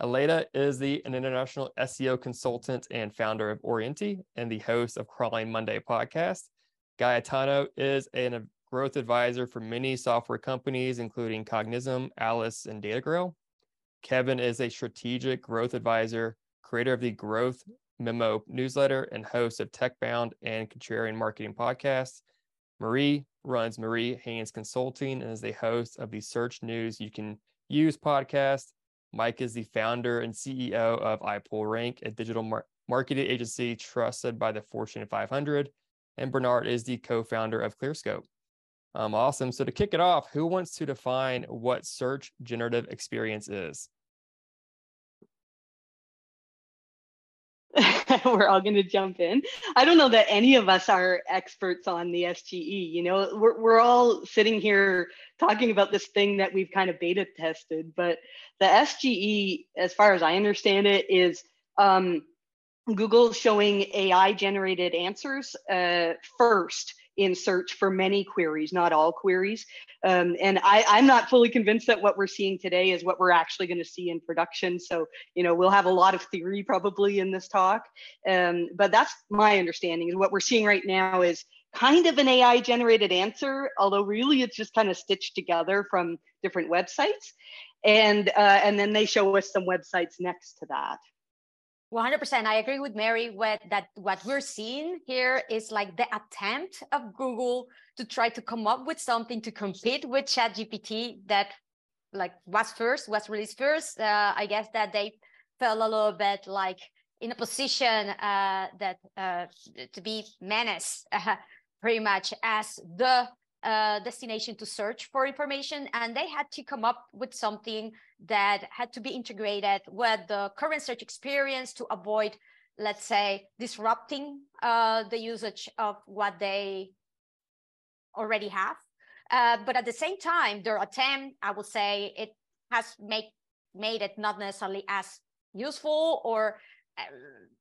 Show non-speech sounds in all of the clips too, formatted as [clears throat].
Aleyda is the an international SEO consultant and founder of Orainti and the host of Crawling Monday podcast. Gaetano is a growth advisor for many software companies, including Cognism, Alyce, and DataGrail. Kevin is a strategic growth advisor, creator of the Growth Memo newsletter, and host of TechBound and Contrarian Marketing podcasts. Marie runs Marie Haynes Consulting and is the host of the Search News You Can Use podcast. Mike is the founder and CEO of iPullRank, a digital mar- marketing agency trusted by the Fortune 500. And Bernard is the co founder of ClearScope. Um, awesome. So, to kick it off, who wants to define what search generative experience is? [laughs] we're all going to jump in. I don't know that any of us are experts on the SGE. You know, we're, we're all sitting here talking about this thing that we've kind of beta tested, but the SGE, as far as I understand it, is um, Google showing AI generated answers uh, first in search for many queries, not all queries. Um, and I, I'm not fully convinced that what we're seeing today is what we're actually going to see in production. So, you know, we'll have a lot of theory probably in this talk. Um, but that's my understanding is what we're seeing right now is kind of an AI generated answer, although really it's just kind of stitched together from different websites. And, uh, and then they show us some websites next to that. 100% i agree with Marie. With that what we're seeing here is like the attempt of google to try to come up with something to compete with chat gpt that like was first was released first. Uh, i guess that they felt a little bit like in a position uh, that uh, to be menaced [laughs] pretty much as the destination to search for information and they had to come up with something that had to be integrated with the current search experience to avoid let's say disrupting uh, the usage of what they already have. Uh, but at the same time their attempt i would say it has made made it not necessarily as useful or uh,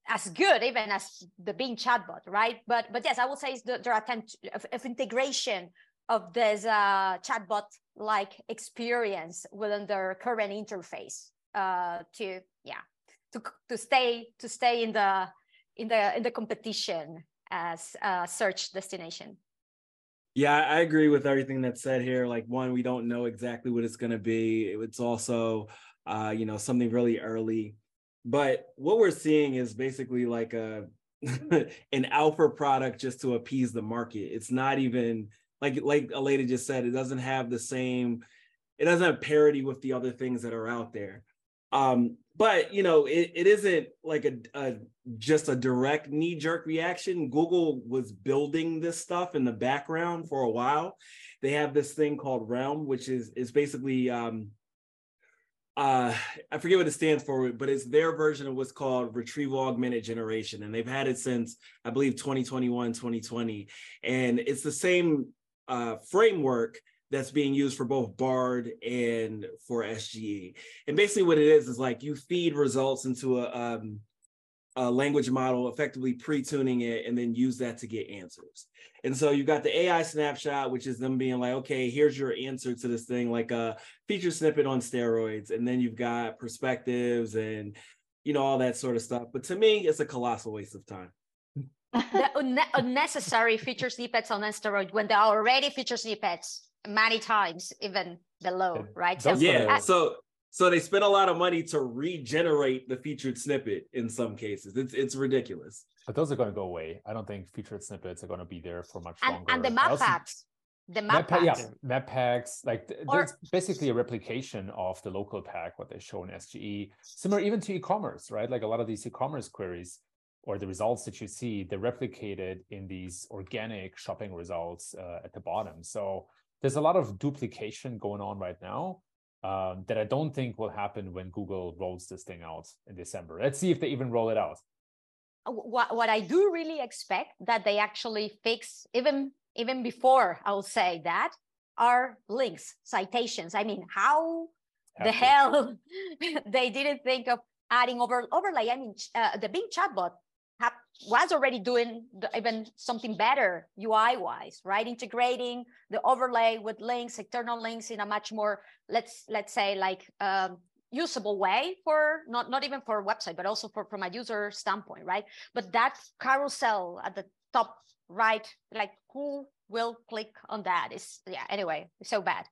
as good even as the Bing chatbot right? But but yes i would say it's the, their attempt of, of integration of this uh, chatbot like experience within their current interface uh, to yeah to, to stay to stay in the in the in the competition as a search destination. Yeah i agree with everything that's said here. Like one we don't know exactly what it's going to be. It's also uh, you know something really early. But what we're seeing is basically like a [laughs] an alpha product just to appease the market. It's not even like like Aleyda just said, it doesn't have the same, it doesn't have parity with the other things that are out there. Um, but you know, it, it isn't like a, a just a direct knee jerk reaction. Google was building this stuff in the background for a while. They have this thing called Realm, which is is basically um, uh, I forget what it stands for, but it's their version of what's called retrieval augmented generation. And they've had it since, I believe, 2021, 2020. And it's the same uh, framework that's being used for both Bard and for SGE. And basically, what it is is like you feed results into a, um, a language model, effectively pre-tuning it, and then use that to get answers. And so you've got the AI snapshot, which is them being like, okay, here's your answer to this thing, like a feature snippet on steroids. And then you've got perspectives and you know all that sort of stuff. But to me, it's a colossal waste of time the unne- unnecessary feature snippets on steroid when there are already feature snippets many times even below, right? So yeah, so so they spend a lot of money to regenerate the featured snippet in some cases. It's it's ridiculous. But those are going to go away. I don't think featured snippets are going to be there for much and, longer. And the map packs. The map, map packs. Yeah, map packs. Like or, there's basically a replication of the local pack, what they show in SGE. Similar even to e-commerce, right? Like a lot of these e-commerce queries or the results that you see, they're replicated in these organic shopping results uh, at the bottom. So there's a lot of duplication going on right now um, that I don't think will happen when Google rolls this thing out in December. Let's see if they even roll it out. Uh, what, what I do really expect that they actually fix even even before I'll say that are links, citations. I mean, how Happy. the hell [laughs] they didn't think of adding over overlay? I mean, uh, the Bing chatbot was already doing the, even something better UI wise, right? Integrating the overlay with links, external links in a much more let's let's say like um, usable way for not not even for a website but also for from a user standpoint right but that carousel at the top right like who will click on that is yeah anyway so bad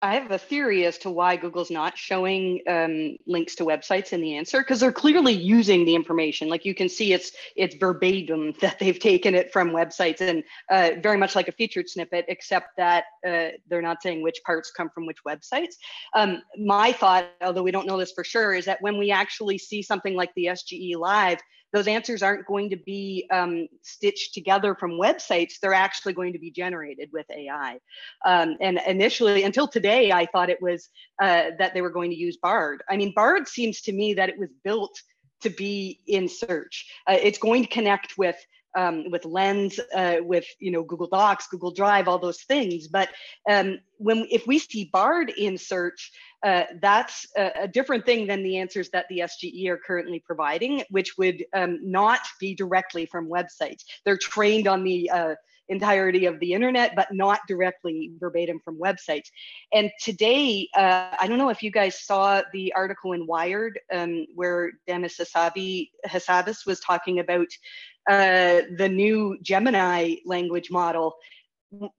I have a theory as to why Google's not showing um, links to websites in the answer because they're clearly using the information. Like you can see, it's it's verbatim [laughs] that they've taken it from websites, and uh, very much like a featured snippet, except that uh, they're not saying which parts come from which websites. Um, my thought, although we don't know this for sure, is that when we actually see something like the SGE Live, those answers aren't going to be um, stitched together from websites. They're actually going to be generated with AI. Um, and initially, until today, I thought it was uh, that they were going to use Bard. I mean, Bard seems to me that it was built to be in search. Uh, it's going to connect with um, with Lens, uh, with you know Google Docs, Google Drive, all those things. But um, when if we see Bard in search, uh, that's a, a, different thing than the answers that the SGE are currently providing, which would um, not be directly from websites. They're trained on the uh, entirety of the internet, but not directly verbatim from websites. And today, uh, I don't know if you guys saw the article in Wired um, where Demis Hassabis was talking about uh, the new Gemini language model.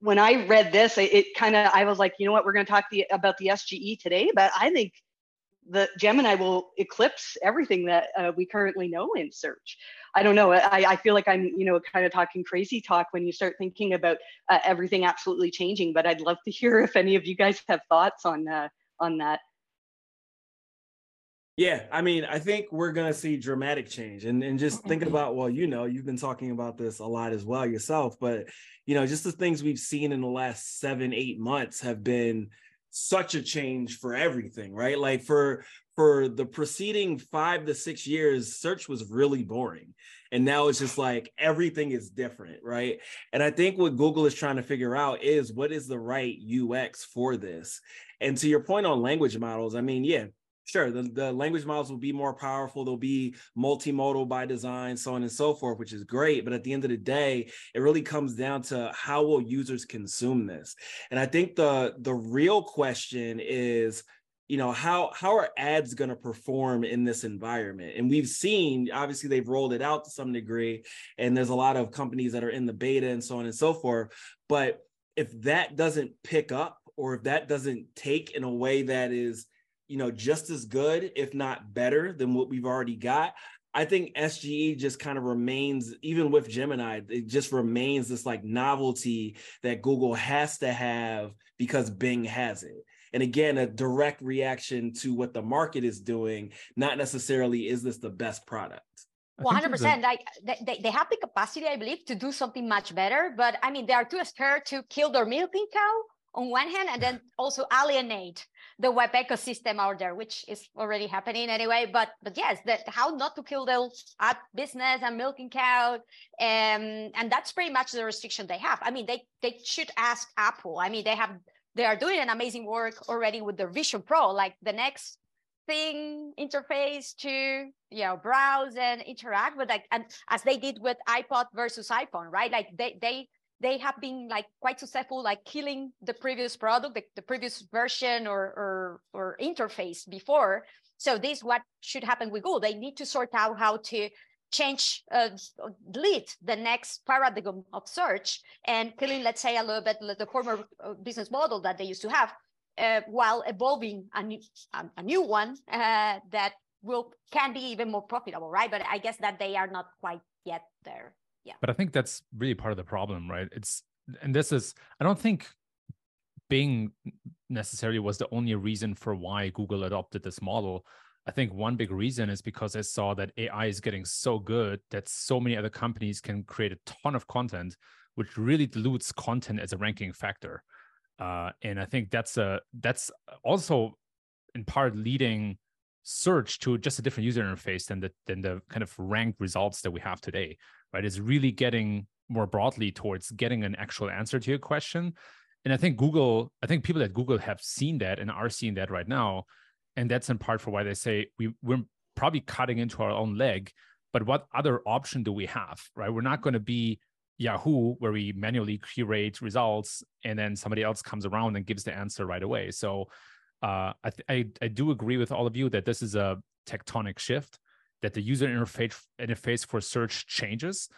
When I read this, it, kind of I was like, you know what, we're going to talk the, about the SGE today, but I think the Gemini will eclipse everything that uh, we currently know in search. I don't know. I, I feel like I'm, you know, kind of talking crazy talk when you start thinking about uh, everything absolutely changing. But I'd love to hear if any of you guys have thoughts on uh, on that. Yeah, I mean, I think we're gonna see dramatic change, and and just thinking mm-hmm. about, well, you know, you've been talking about this a lot as well yourself, but you know, just the things we've seen in the last seven, eight months have been such a change for everything, right? Like for for the preceding five to six years, search was really boring. And now it's just like everything is different, right? And I think what Google is trying to figure out is what is the right UX for this. And to your point on language models, I mean, yeah, sure the, the language models will be more powerful they'll be multimodal by design so on and so forth which is great but at the end of the day it really comes down to how will users consume this? And i think the the real question is you know how how are ads going to perform in this environment? And we've seen obviously they've rolled it out to some degree and there's a lot of companies that are in the beta and so on and so forth but if that doesn't pick up or if that doesn't take in a way that is you know, just as good, if not better than what we've already got. I think SGE just kind of remains, even with Gemini, it just remains this like novelty that Google has to have because Bing has it. And again, a direct reaction to what the market is doing, not necessarily is this the best product. 100% like they, they have the capacity i believe to do something much better but i mean they are too scared to kill their milking cow on one hand and then also alienate the web ecosystem out there, which is already happening anyway. But but yes, that how not to kill the ad business and milking cow, um, and that's pretty much the restriction they have. I mean, they they should ask Apple. I mean, they have they are doing an amazing work already with their Vision Pro, like the next thing interface to you know browse and interact with like and as they did with iPod versus iPhone, right? Like they they they have been like quite successful like killing the previous product the, the previous version or, or or interface before. So this what should happen with google. They need to sort out how to change uh, delete the next paradigm of search and killing let's say a little bit the former uh, business model that they used to have uh, while evolving a new, a new one uh, that will can be even more profitable right? But i guess that they are not quite yet there yeah. But i think that's really part of the problem right? It's and this is i don't think bing necessarily was the only reason for why google adopted this model. I think one big reason is because they saw that ai is getting so good that so many other companies can create a ton of content which really dilutes content as a ranking factor. Uh, and i think that's a that's also in part leading search to just a different user interface than the than the kind of ranked results that we have today right? Is really getting more broadly towards getting an actual answer to your question. And i think google i think people at google have seen that and are seeing that right now. And that's in part for why they say we, we're probably cutting into our own leg. But what other option do we have right? We're not going to be yahoo where we manually curate results and then somebody else comes around and gives the answer right away. So uh, I, th- I I do agree with all of you that this is a tectonic shift, that the user interface interface for search changes,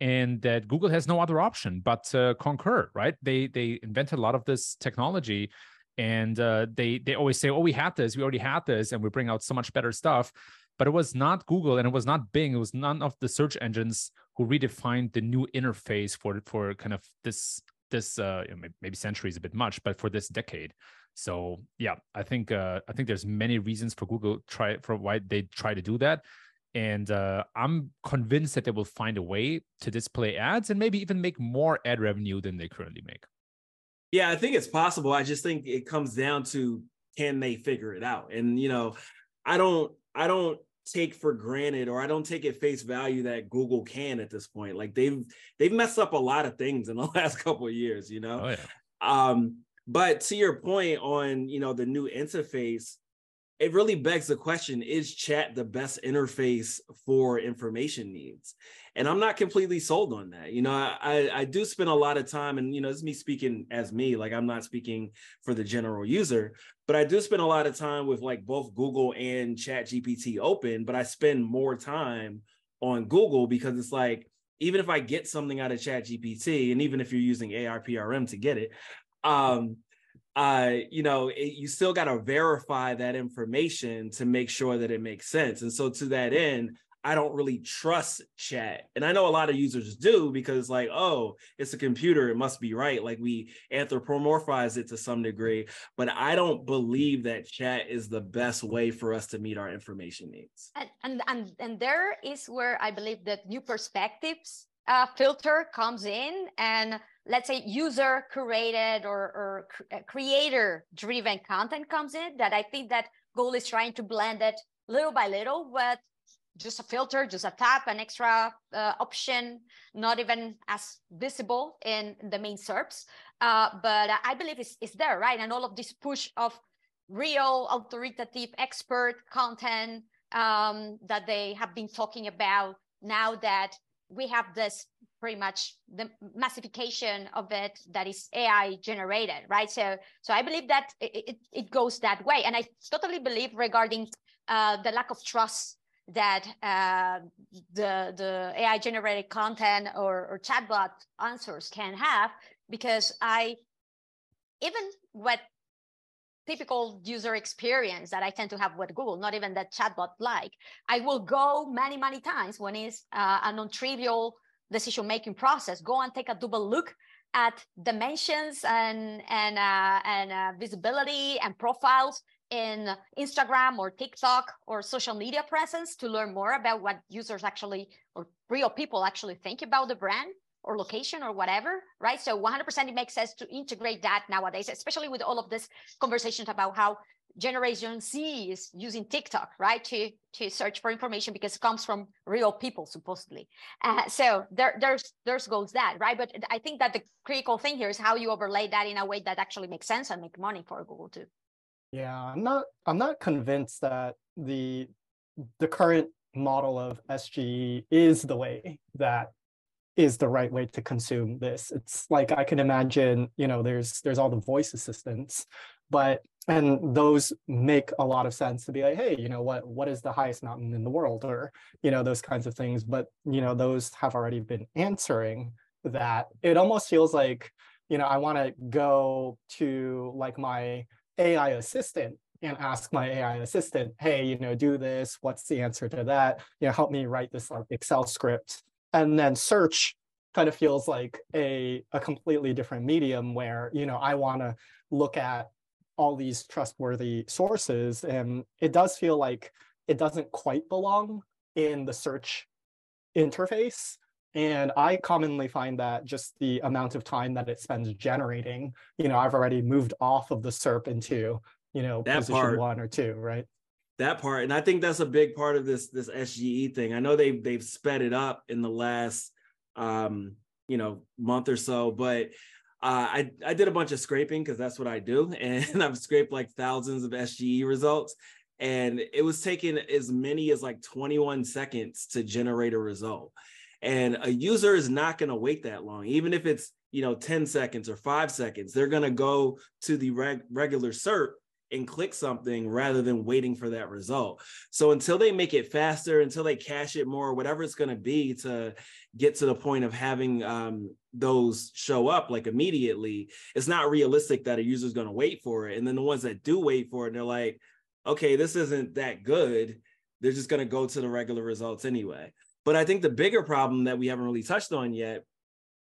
and that Google has no other option but to concur. Right? They they invented a lot of this technology, and uh, they they always say, "Oh, we had this, we already had this, and we bring out so much better stuff." But it was not Google and it was not Bing. It was none of the search engines who redefined the new interface for for kind of this this uh, maybe century is a bit much, but for this decade. So yeah, I think uh, I think there's many reasons for Google try for why they try to do that, and uh, I'm convinced that they will find a way to display ads and maybe even make more ad revenue than they currently make. Yeah, I think it's possible. I just think it comes down to can they figure it out, and you know, I don't I don't take for granted or I don't take at face value that Google can at this point. Like they've they've messed up a lot of things in the [laughs] last couple of years, you know. Oh, yeah. Um, but to your point on you know the new interface, it really begs the question: Is chat the best interface for information needs? And I'm not completely sold on that. You know, I I do spend a lot of time, and you know, is me speaking as me. Like I'm not speaking for the general user, but I do spend a lot of time with like both Google and Chat GPT open. But I spend more time on Google because it's like even if I get something out of Chat GPT, and even if you're using ARPRM to get it, um, uh, you know, it, you still got to verify that information to make sure that it makes sense. And so to that end, I don't really trust chat. And I know a lot of users do because, like, oh, it's a computer, it must be right. Like, we anthropomorphize it to some degree. But I don't believe that chat is the best way for us to meet our information needs. And, and, and, and there is where I believe that new perspectives uh, filter comes in and let's say user curated or, or uh, creator driven content comes in that i think that google is trying to blend it little by little with just a filter just a tap an extra uh, option not even as visible in the main SERPs. Uh, but i believe it's, it's there right? And all of this push of real authoritative expert content um, that they have been talking about now that we have this pretty much the massification of it that is AI generated, right? So, so I believe that it, it, it goes that way, and I totally believe regarding uh, the lack of trust that uh, the the AI generated content or, or chatbot answers can have, because I even what typical user experience that I tend to have with Google, not even that chatbot like. I will go many, many times when it's uh, a non-trivial decision making process. Go and take a double look at dimensions and and uh, and uh, visibility and profiles in Instagram or TikTok or social media presence to learn more about what users actually or real people actually think about the brand or location or whatever, right? So 100% it makes sense to integrate that nowadays, especially with all of this conversations about how generation z is using tiktok right? To to search for information because it comes from real people supposedly. Uh, so there there's there's goes that right? But i think that the critical thing here is how you overlay that in a way that actually makes sense and make money for google too. Yeah i'm not i'm not convinced that the the current model of sge is the way that is the right way to consume this. It's like i can imagine you know there's there's all the voice assistants but and those make a lot of sense to be like hey you know what what is the highest mountain in the world? or you know those kinds of things but you know those have already been answering that. It almost feels like you know i want to go to like my ai assistant and ask my ai assistant hey you know do this what's the answer to that? You know help me write this like excel script and then search kind of feels like a, a completely different medium where you know i want to look at all these trustworthy sources. And it does feel like it doesn't quite belong in the search interface. And I commonly find that just the amount of time that it spends generating, you know, I've already moved off of the SERP into, you know, that position part, one or two, right? That part. And I think that's a big part of this this SGE thing. I know they've they've sped it up in the last um, you know, month or so, but uh, I, I did a bunch of scraping because that's what I do. [laughs] And I've scraped like thousands of SGE results. And it was taking as many as like 21 seconds to generate a result. And a user is not going to wait that long, even if it's, you know, 10 seconds or five seconds. They're going to go to the reg- regular SERP and click something rather than waiting for that result. So until they make it faster, until they cache it more, whatever it's going to be to get to the point of having um, those show up like immediately, it's not realistic that a user is going to wait for it. And then the ones that do wait for it, they're like, okay, this isn't that good. They're just going to go to the regular results anyway. But I think the bigger problem that we haven't really touched on yet,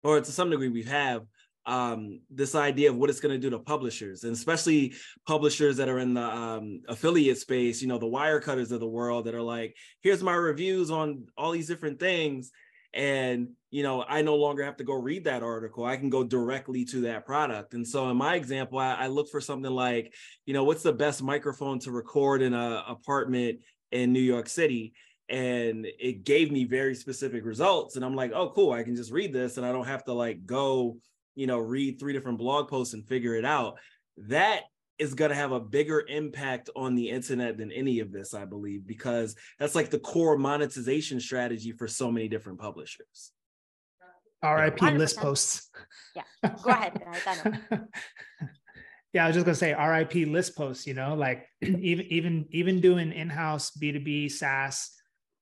or to some degree we have, um, this idea of what it's going to do to publishers, and especially publishers that are in the um, affiliate space, you know, the Wirecutters of the world that are like, here's my reviews on all these different things. And, you know, I no longer have to go read that article. I can go directly to that product. And so in my example, I, I look for something like, you know, what's the best microphone to record in a apartment in New York City? and it gave me very specific results and i'm like oh cool i can just read this and i don't have to like go you know, read three different blog posts and figure it out. That is going to have a bigger impact on the internet than any of this, I believe, because that's like the core monetization strategy for so many different publishers. RIP 100%. list posts. Yeah, go ahead. [laughs] yeah, I was just gonna say RIP list posts. You know, like [clears throat] even even even doing in-house B two B SaaS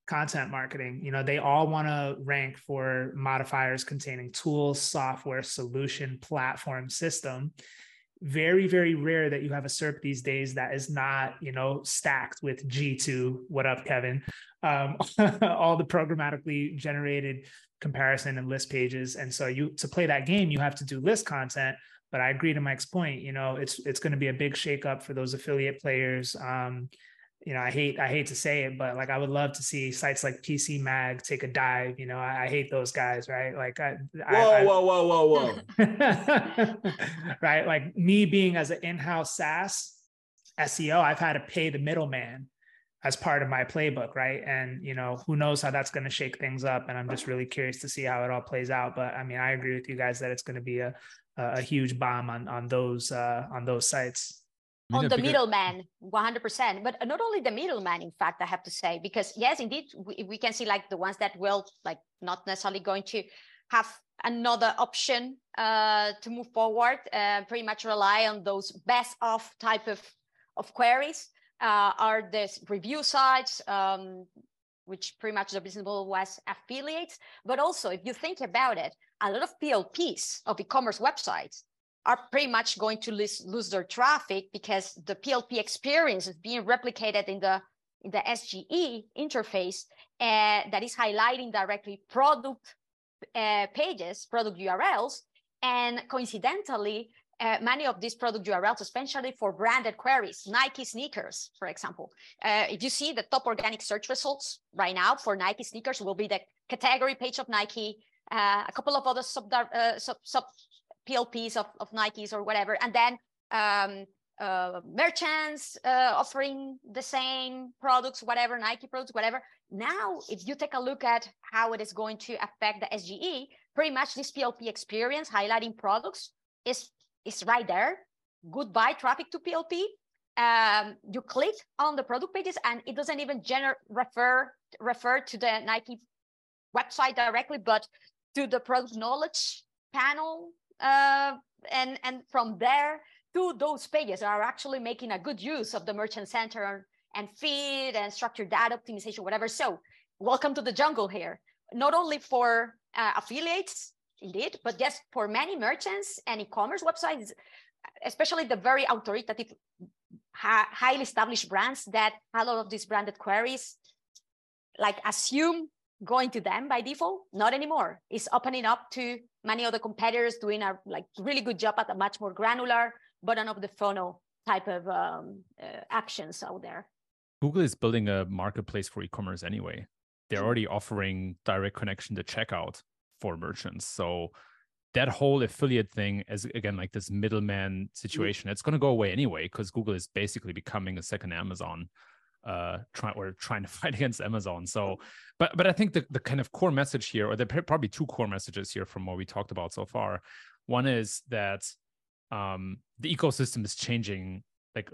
content marketing you know they all want to rank for modifiers containing tools software solution platform system. Very very rare that you have a serp these days that is not you know stacked with g2 what up kevin? Um, [laughs] all the programmatically generated comparison and list pages. And so you to play that game you have to do list content. But i agree to mike's point you know it's it's going to be a big shakeup for those affiliate players. Um, you know, I hate I hate to say it, but like I would love to see sites like PC Mag take a dive. You know, I, I hate those guys, right? Like, I, whoa, I, whoa, whoa, whoa, whoa, [laughs] right? Like me being as an in-house SaaS SEO, I've had to pay the middleman as part of my playbook, right? And you know, who knows how that's going to shake things up? And I'm just really curious to see how it all plays out. But I mean, I agree with you guys that it's going to be a a huge bomb on on those uh, on those sites on the middleman 100% but not only the middleman in fact i have to say because yes indeed we, we can see like the ones that will like not necessarily going to have another option uh, to move forward uh, pretty much rely on those best of type of of queries uh, are this review sites um, which pretty much the business model was affiliates. But also if you think about it a lot of plps of e-commerce websites are pretty much going to lose, lose their traffic because the PLP experience is being replicated in the in the SGE interface uh, that is highlighting directly product uh, pages, product URLs, and coincidentally, uh, many of these product URLs, especially for branded queries, Nike sneakers, for example. Uh, if you see the top organic search results right now for Nike sneakers will be the category page of Nike, uh, a couple of other sub, sub, sub PLPs of, of Nikes or whatever, and then um, uh, merchants uh, offering the same products, whatever, Nike products, whatever. Now, if you take a look at how it is going to affect the SGE, pretty much this PLP experience highlighting products is, is right there. Goodbye traffic to PLP. Um, you click on the product pages and it doesn't even gener- refer refer to the Nike website directly, but to the product knowledge panel uh, and and from there to those pages are actually making a good use of the merchant center and feed and structured data optimization, whatever. So welcome to the jungle here. Not only for uh, affiliates, indeed, but yes, for many merchants and e-commerce websites, especially the very authoritative, highly established brands that a lot of these branded queries like assume going to them by default? Not anymore. It's opening up to many other competitors doing a like really good job at a much more granular bottom of the funnel type of um, uh, actions out there. Google is building a marketplace for e-commerce anyway. They're mm. already offering direct connection to checkout for merchants. So that whole affiliate thing is again like this middleman situation it's going to go away anyway because google is basically becoming a second amazon uh trying or trying to [laughs] fight against amazon. So but but i think the, the kind of core message here or there are probably two core messages here from what we talked about so far. One is that um the ecosystem is changing like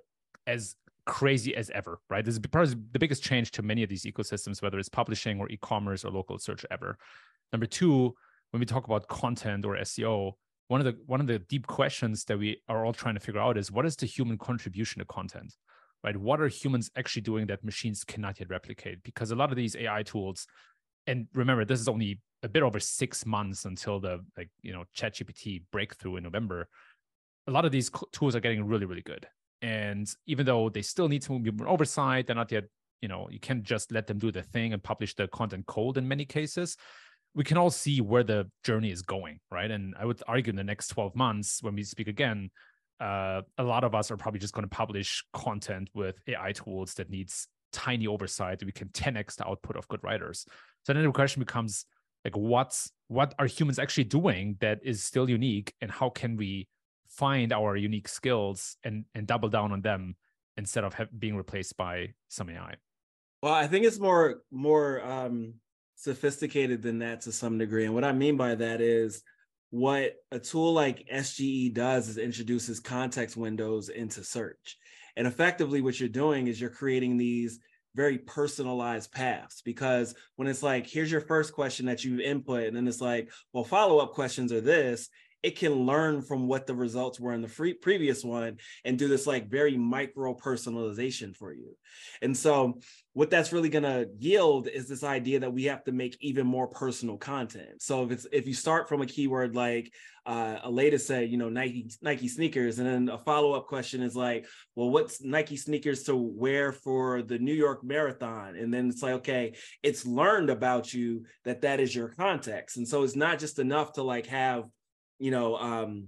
as crazy as ever right? This is probably the biggest change to many of these ecosystems whether it's publishing or e-commerce or local search ever. Number two when we talk about content or seo one of the one of the deep questions that we are all trying to figure out is what is the human contribution to content right? What are humans actually doing that machines cannot yet replicate? Because a lot of these ai tools and remember this is only a bit over six months until the like you know chat gpt breakthrough in november. A lot of these tools are getting really really good. And even though they still need some oversight they're not yet you know you can't just let them do the thing and publish the content cold in many cases. We can all see where the journey is going, right? And I would argue in the next 12 months, when we speak again, uh, a lot of us are probably just going to publish content with AI tools that needs tiny oversight we can 10x the output of good writers. So then the question becomes like, what's what are humans actually doing that is still unique, and how can we find our unique skills and and double down on them instead of have, being replaced by some AI? Well, I think it's more more um, sophisticated than that to some degree. And what I mean by that is what a tool like SGE does is introduces context windows into search. And effectively, what you're doing is you're creating these very personalized paths because when it's like, here's your first question that you input, and then it's like, well, follow up questions are this, it can learn from what the results were in the free previous one and do this like very micro personalization for you. And so what that's really going to yield is this idea that we have to make even more personal content. So if it's if you start from a keyword like uh, Aleyda said, you know, Nike Nike sneakers, and then a follow up question is like, well, what's Nike sneakers to wear for the New York Marathon? And then it's like, okay, it's learned about you that that is your context, and so it's not just enough to like have you know, um,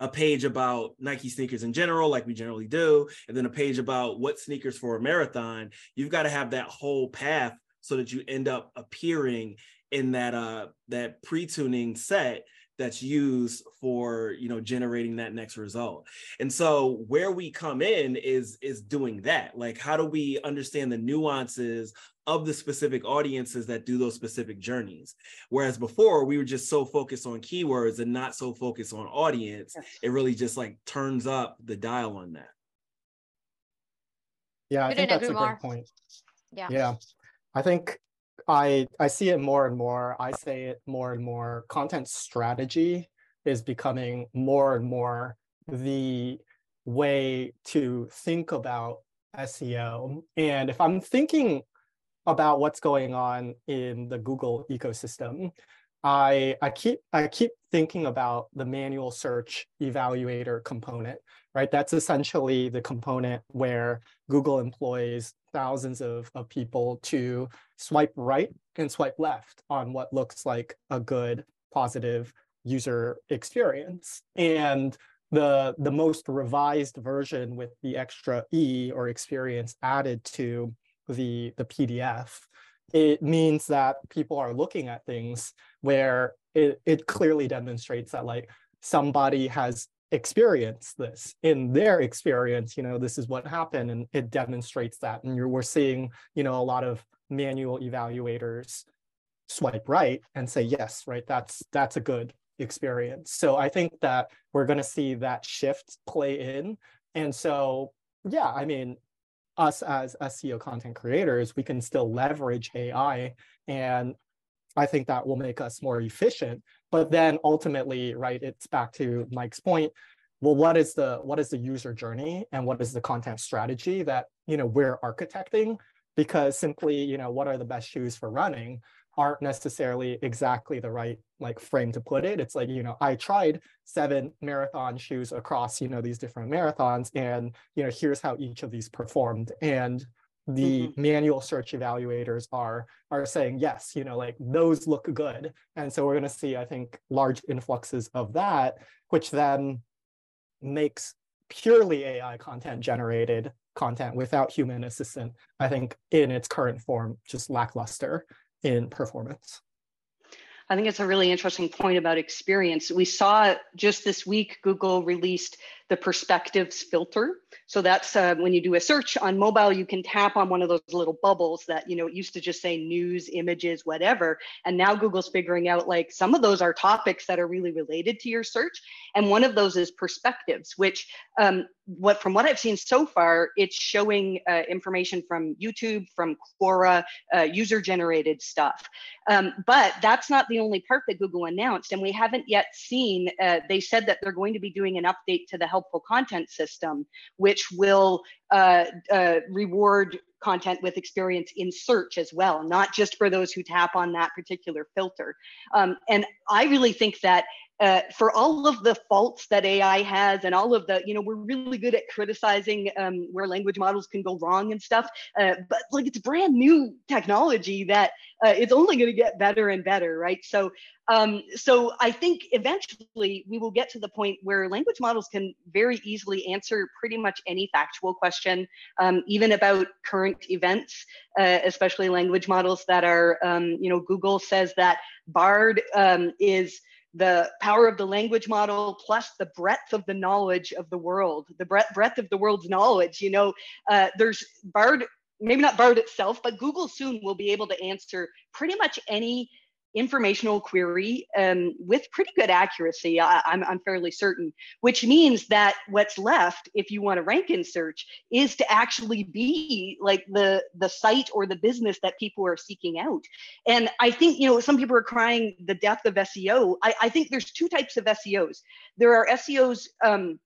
a page about Nike sneakers in general, like we generally do, and then a page about what sneakers for a marathon. You've got to have that whole path so that you end up appearing in that uh that pre-tuning set that's used for you know generating that next result. And so where we come in is is doing that. Like how do we understand the nuances of the specific audiences that do those specific journeys? Whereas before we were just so focused on keywords and not so focused on audience it really just like turns up the dial on that. Yeah i think that's a great point. Yeah. Yeah. I think I I see it more and more. I say it more and more. Content strategy is becoming more and more the way to think about SEO. And if I'm thinking about what's going on in the Google ecosystem, I I keep I keep thinking about the manual search evaluator component, right? That's essentially the component where Google employs thousands of, of people to swipe right and swipe left on what looks like a good, positive user experience. And the, the most revised version with the extra E or experience added to the, the PDF, it means that people are looking at things where it, it clearly demonstrates that like somebody has experienced this in their experience you know this is what happened and it demonstrates that and you're we're seeing you know a lot of manual evaluators swipe right and say yes right that's that's a good experience so i think that we're going to see that shift play in and so yeah i mean us as seo content creators we can still leverage ai and i think that will make us more efficient but then ultimately, right, it's back to Mike's point. Well, what is the what is the user journey and what is the content strategy that you know we're architecting? Because simply, you know, what are the best shoes for running aren't necessarily exactly the right like frame to put it. It's like, you know, I tried seven marathon shoes across, you know, these different marathons and, you know, here's how each of these performed. And the mm-hmm. manual search evaluators are are saying yes you know like those look good and so we're going to see i think large influxes of that which then makes purely ai content generated content without human assistant i think in its current form just lackluster in performance I think it's a really interesting point about experience. We saw just this week, Google released the perspectives filter. So that's uh, when you do a search on mobile, you can tap on one of those little bubbles that, you know, it used to just say news, images, whatever. And now Google's figuring out like some of those are topics that are really related to your search. And one of those is perspectives, which um, what from what I've seen so far, it's showing uh, information from YouTube, from Quora, uh, user generated stuff. Um, but that's not the only part that Google announced. And we haven't yet seen, uh, they said that they're going to be doing an update to the helpful content system, which will uh, uh, reward content with experience in search as well, not just for those who tap on that particular filter. Um, and I really think that uh, for all of the faults that AI has and all of the, you know, we're really good at criticizing um, where language models can go wrong and stuff. Uh, but like it's brand new technology that uh, it's only going to get better and better, right? So, um, so I think eventually we will get to the point where language models can very easily answer pretty much any factual question, um, even about current events, uh, especially language models that are, um, you know, Google says that Bard um, is the power of the language model plus the breadth of the knowledge of the world the breadth, breadth of the world's knowledge you know uh, there's bard maybe not bard itself but google soon will be able to answer pretty much any informational query um, with pretty good accuracy, I, am fairly certain, which means that what's left, if you want to rank in search, is to actually be like the, the site or the business that people are seeking out. And I think, you know, some people are crying the death of SEO. I, I think there's two types of SEOs. There are SEOs um,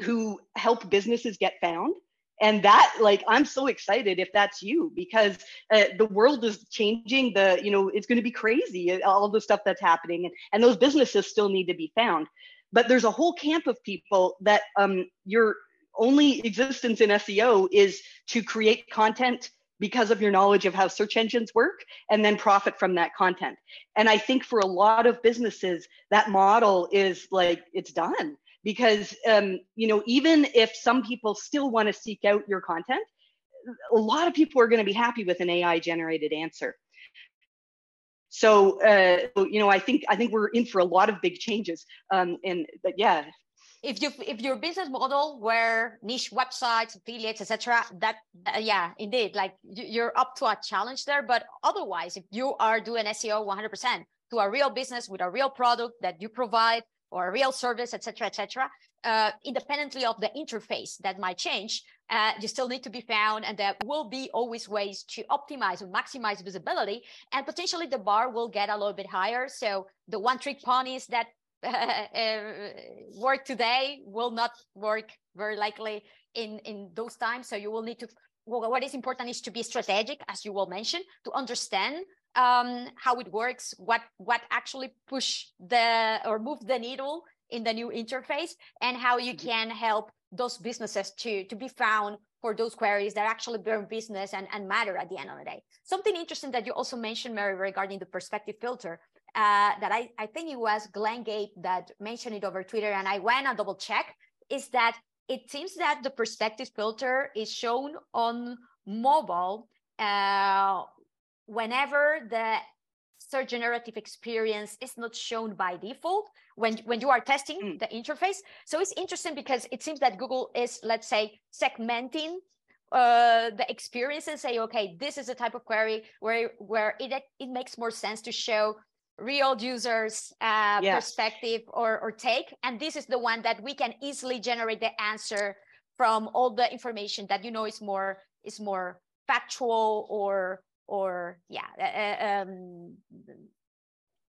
who help businesses get found and that like i'm so excited if that's you because uh, the world is changing the you know it's going to be crazy uh, all the stuff that's happening and, and those businesses still need to be found. But there's a whole camp of people that um, your only existence in seo is to create content because of your knowledge of how search engines work and then profit from that content. And i think for a lot of businesses that model is like it's done because um, you know even if some people still want to seek out your content a lot of people are going to be happy with an ai generated answer. So uh, you know i think i think we're in for a lot of big changes um, and but yeah. If you if your business model were niche websites affiliates etc that uh, yeah indeed like you're up to a challenge there but otherwise if you are doing seo 100% to a real business with a real product that you provide or a real service, etc., etc. Uh, independently of the interface that might change, uh, you still need to be found, and there will be always ways to optimize and maximize visibility, and potentially the bar will get a little bit higher. So the one-trick ponies that [laughs] uh, work today will not work very likely in in those times. So you will need to. Well, what is important is to be strategic, as you will mention, to understand um, how it works, what what actually push the or move the needle in the new interface, and how you mm-hmm. can help those businesses to to be found for those queries that actually burn business and, and matter at the end of the day. Something interesting that you also mentioned, Marie, regarding the perspective filter, uh, that I, I think it was Glenn Gabe that mentioned it over Twitter, and I went and double check, is that it seems that the perspective filter is shown on mobile uh, whenever the search generative experience is not shown by default when, when you are testing mm. the interface. So it's interesting because it seems that Google is, let's say, segmenting uh, the experience and say, okay, this is a type of query where, where it, it makes more sense to show real users uh, yes. perspective or, or take. And this is the one that we can easily generate the answer from all the information that you know is more is more factual or or yeah um,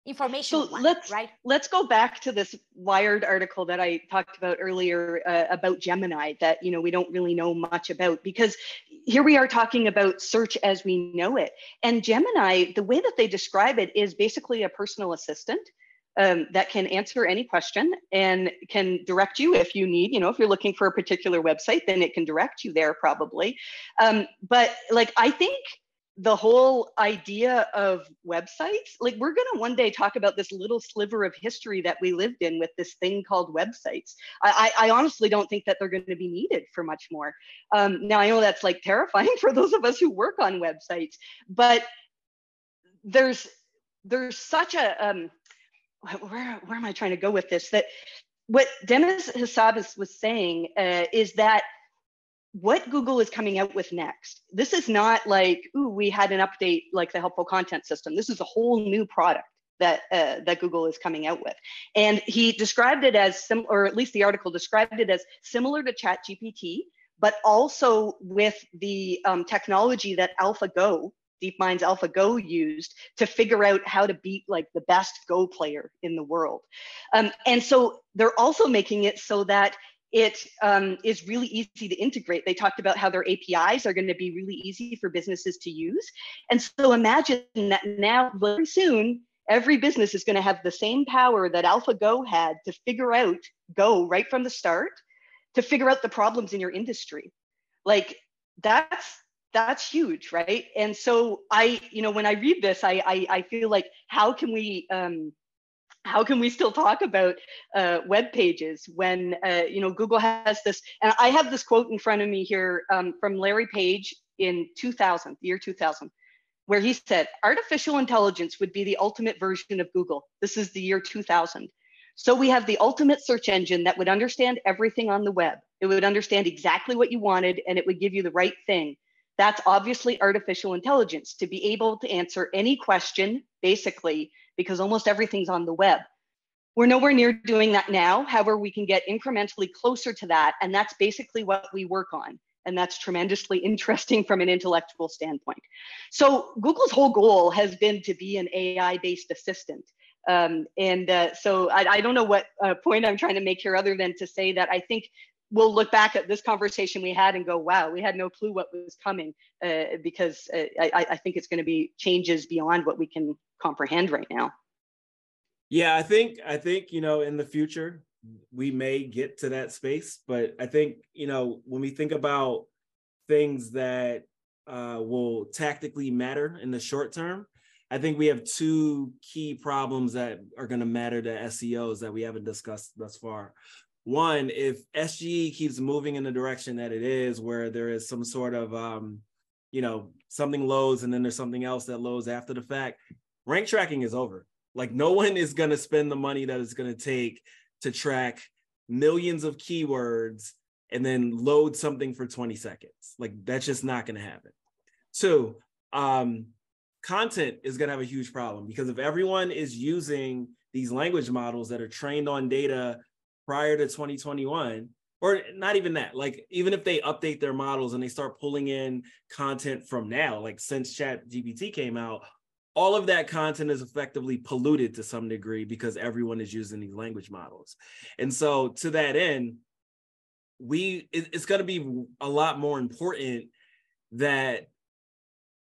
information so one, let's right? let's go back to this wired article that i talked about earlier uh, about gemini that you know we don't really know much about because here we are talking about search as we know it. And gemini the way that they describe it is basically a personal assistant um, that can answer any question and can direct you if you need you know if you're looking for a particular website then it can direct you there probably. Um, but like i think the whole idea of websites like we're going to one day talk about this little sliver of history that we lived in with this thing called websites. I, I honestly don't think that they're going to be needed for much more. Um, now i know that's like terrifying [laughs] for those of us who work on websites but there's there's such a um, where, where am i trying to go with this? That what Demis Hassabis was saying uh, is that what Google is coming out with next. This is not like, ooh, we had an update like the helpful content system. This is a whole new product that uh, that Google is coming out with. And he described it as sim, or at least the article described it as similar to ChatGPT, but also with the um, technology that AlphaGo, DeepMind's AlphaGo used to figure out how to beat like the best Go player in the world. Um, and so they're also making it so that it um, is really easy to integrate. They talked about how their APIs are going to be really easy for businesses to use. And so imagine that now, very soon, every business is going to have the same power that AlphaGo had to figure out Go right from the start, to figure out the problems in your industry. Like that's that's huge, right? And so I, you know, when I read this, I I, I feel like how can we um, how can we still talk about uh, web pages when uh, you know Google has this? And I have this quote in front of me here um, from Larry Page in 2000, the year 2000, where he said, "Artificial intelligence would be the ultimate version of Google." This is the year 2000. So we have the ultimate search engine that would understand everything on the web. It would understand exactly what you wanted, and it would give you the right thing. That's obviously artificial intelligence to be able to answer any question, basically because almost everything's on the web. We're nowhere near doing that now. However, we can get incrementally closer to that. And that's basically what we work on. And that's tremendously [laughs] interesting from an intellectual standpoint. So, Google's whole goal has been to be an AI based assistant. Um, and uh, so, I, I, don't know what uh, point I'm trying to make here other than to say that I think we'll look back at this conversation we had and go, wow, we had no clue what was coming uh, because uh, I, I, think it's going to be changes beyond what we can comprehend right now. Yeah, I think I think you know in the future we may get to that space, but I think you know when we think about things that uh, will tactically matter in the short term, I think we have two key problems that are going to matter to SEOs that we haven't discussed thus far one, if SGE keeps moving in the direction that it is, where there is some sort of, um, you know, something loads and then there's something else that loads after the fact, rank tracking is over. Like no [laughs] one is going to spend the money that it's going to take to track millions of keywords and then load something for 20 seconds. Like that's just not going to happen. Two, um, content is going to have a huge problem because if everyone is using these language models that are trained on data prior to 2021 or not even that like even if they update their models and they start pulling in content from now like since chat gpt came out all of that content is effectively polluted to some degree because everyone is using these language models. And so to that end we it's going to be a lot more important that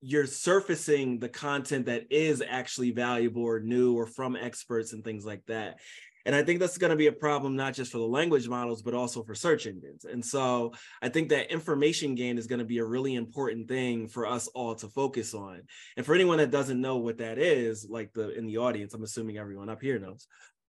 you're surfacing the content that is actually valuable or new or from experts and things like that and I think that's going to be a problem, not just for the language models, but also for search engines. And so I think that information gain is going to be a really important thing for us all to focus on. And for anyone that doesn't know what that is, like the in the audience, I'm assuming everyone up here knows.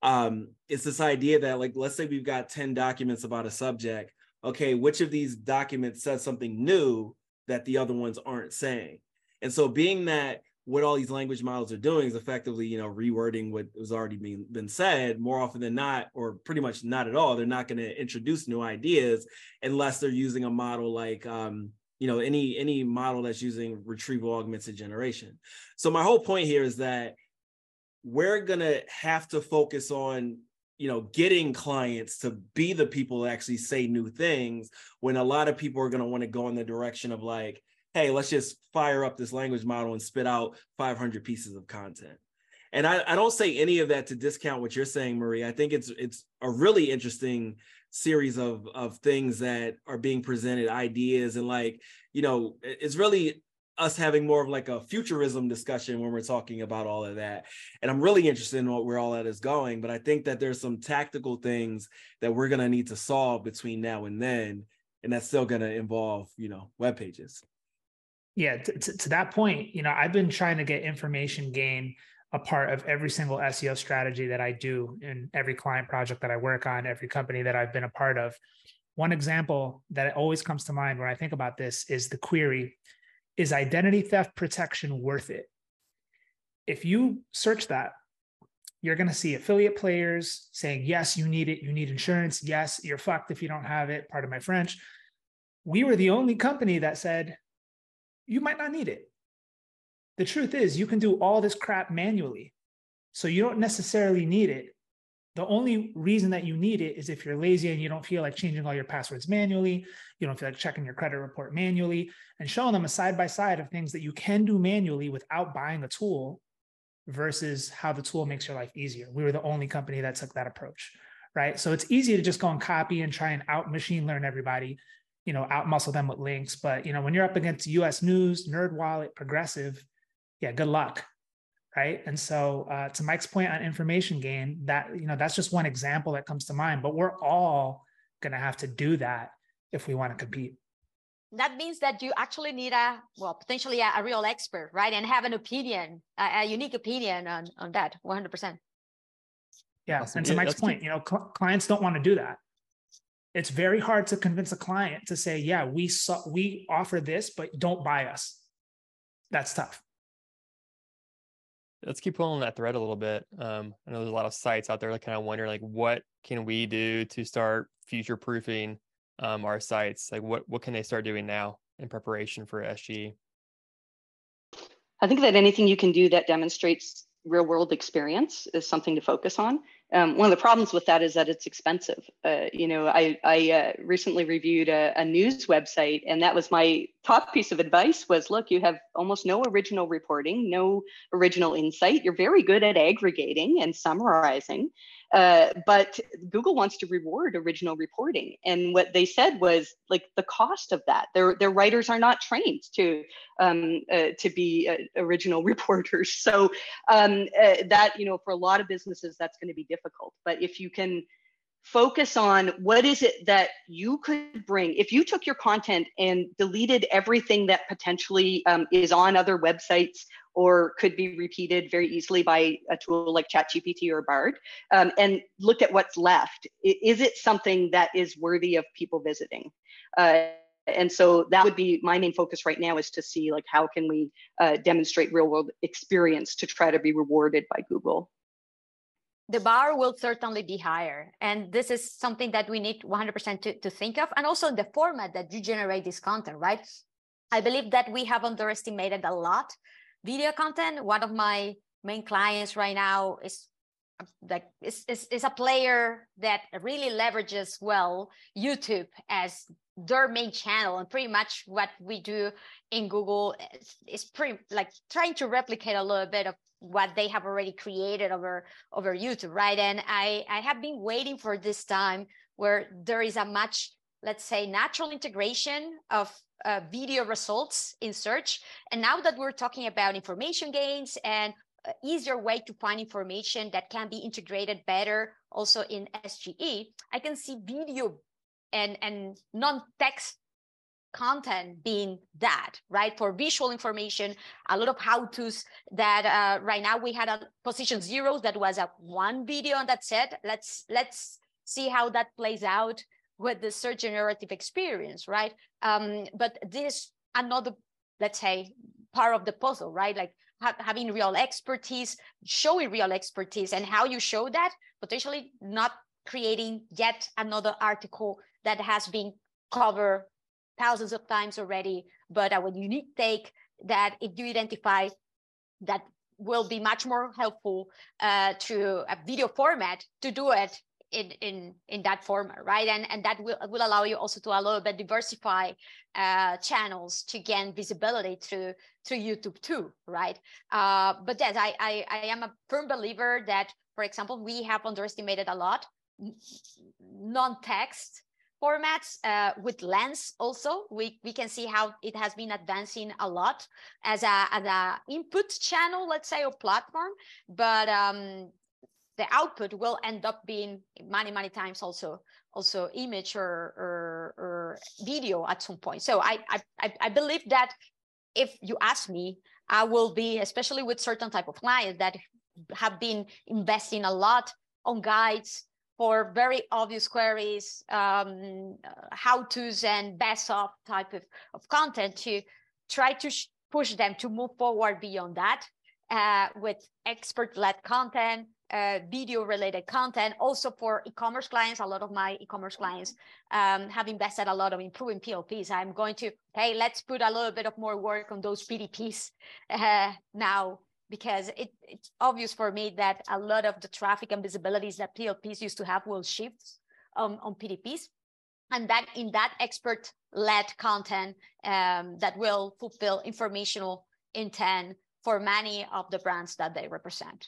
Um, it's this idea that, like, let's say we've got 10 documents about a subject. Okay, which of these documents says something new that the other ones aren't saying? And so being that what all these language models are doing is effectively, you know, rewording what was already being been said more often than not, or pretty much not at all. They're not going to introduce new ideas unless they're using a model like, um, you know, any any model that's using retrieval augmented generation. So my whole point here is that we're going to have to focus on you know getting clients to be the people that actually say new things when a lot of people are going to want to go in the direction of like hey, let's just fire up this language model and spit out 500 pieces of content. And I, I don't say any of that to discount what you're saying, Marie. I think it's it's a really interesting series of of things that are being presented, ideas, and like you know, it's really us having more of like a futurism discussion when we're talking about all of that. And I'm really interested in what, where all that is going. But I think that there's some tactical things that we're gonna need to solve between now and then, and that's still gonna involve you know web pages yeah to, to, that point you know i've been trying to get information gain a part of every single seo strategy that i do in every client project that i work on every company that i've been a part of one example that always comes to mind when i think about this is the query is identity theft protection worth it if you search that you're going to see affiliate players saying, yes, you need it. You need insurance. Yes, you're fucked if you don't have it. Part of my French. We were the only company that said, you might not need it. The truth is, you can do all this crap manually. So you don't necessarily need it. The only reason that you need it is if you're lazy and you don't feel like changing all your passwords manually, you don't feel like checking your credit report manually, and showing them a side by side of things that you can do manually without buying a tool versus how the tool makes your life easier. We were the only company that took that approach, right? So it's easy to just go and copy and try and out machine learn everybody, you know, out muscle them with links. But you know, when you're up against U.S. News, NerdWallet, Progressive, yeah, good luck, right? And so uh, to Mike's point on information gain, that you know, that's just one example that comes to mind. But we're all going to have to do that if we want to compete that means that you actually need a well potentially a, a real expert right and have an opinion a, a, unique opinion on on that 100% yeah awesome. and to yeah, mike's point you know cl- clients don't want to do that it's very hard to convince a client to say yeah we saw we offer this but don't buy us that's tough let's keep pulling that thread a little bit um, i know there's a lot of sites out there that kind of wonder like what can we do to start future proofing um, our sites? Like what what can they start doing now in preparation for SGE? I think that anything you can do that demonstrates real world experience is something to focus on. Um, one of the problems with that is that it's expensive. Uh, you know, I, I uh, recently reviewed a, a, news website, and that was my top piece of advice: was look, you have almost no original reporting, no original insight. You're very good at aggregating and summarizing, uh, but Google wants to reward original reporting. And what they said was like the cost of that. Their, their writers are not trained to, um, uh, to be uh, original [laughs] reporters. So um, uh, that, you know, for a lot of businesses, that's going to be difficult. But if you can focus on what is it that you could bring if you took your content and deleted everything that potentially um, is on other websites or could be repeated very easily by a tool like ChatGPT or Bard, um, and looked at what's left. Is it something that is worthy of people visiting? Uh, and so that would be my main focus right now is to see like how can we uh, demonstrate real world experience to try to be rewarded by Google the bar will certainly be higher. And this is something that we need 100% to, to think of. And also the format that you generate this content, right? I believe that we have underestimated a lot video content. One of my main clients right now is like is, is, is a player that really leverages well YouTube as their main channel and pretty much what we do in Google is, is pretty like trying to replicate a little bit of what they have already created over over YouTube, right? And I I have been waiting for this time where there is a much let's say natural integration of uh, video results in search. And now that we're talking about information gains and easier way to find information that can be integrated better also in SGE, I can see video and, and non-text content being that right? For visual information a lot of how-to's that uh, right now we had a position zeros that was a one video and that's it let's let's see how that plays out with the search generative experience right? Um, but this another let's say part of the puzzle right? Like ha- having real expertise showing real expertise and how you show that potentially not creating yet another article that has been covered thousands of times already, but our unique take that if you identify that will be much more helpful uh, to a video format to do it in in in that format right? And and that will, will allow you also to a little bit diversify uh, channels to gain visibility through through youtube too right? Uh, but yes I, I i am a firm believer that for example we have underestimated a lot non-text formats uh, with lens also. We, we can see how it has been advancing a lot as a as a input channel let's say or platform. But um, the output will end up being many many times also also image or or, or video at some point so I, I i believe that if you ask me i will be especially with certain type of clients that have been investing a lot on guides for very obvious queries, um, how to's and best of type of, of content to try to push them to move forward beyond that. uh, with expert-led content, uh, video-related content. Also for e-commerce clients, a lot of my e-commerce clients um, have invested a lot of improving PLPs. I'm going to, hey, let's put a little bit of more work on those PDPs uh, now because it, it's obvious for me that a lot of the traffic and visibilities that PLPs used to have will shift um, on PDPs. And that in that expert led content um, that will fulfill informational intent for many of the brands that they represent.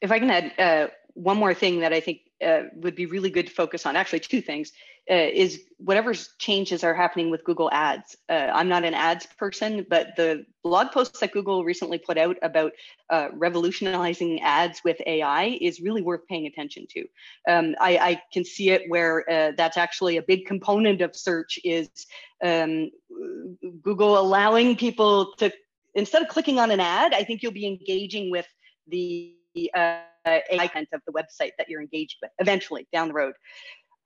If I can add uh, one more thing that I think uh, would be really good to focus on, actually two things, uh, is whatever changes are happening with Google Ads. Uh, I'm not an ads person, but the blog posts that Google recently put out about uh, revolutionizing ads with AI is really worth paying attention to. Um, I, I, can see it where uh, that's actually a big component of search is um, Google allowing people to, instead of clicking on an ad, I think you'll be engaging with the uh, AI content of the website that you're engaged with eventually down the road.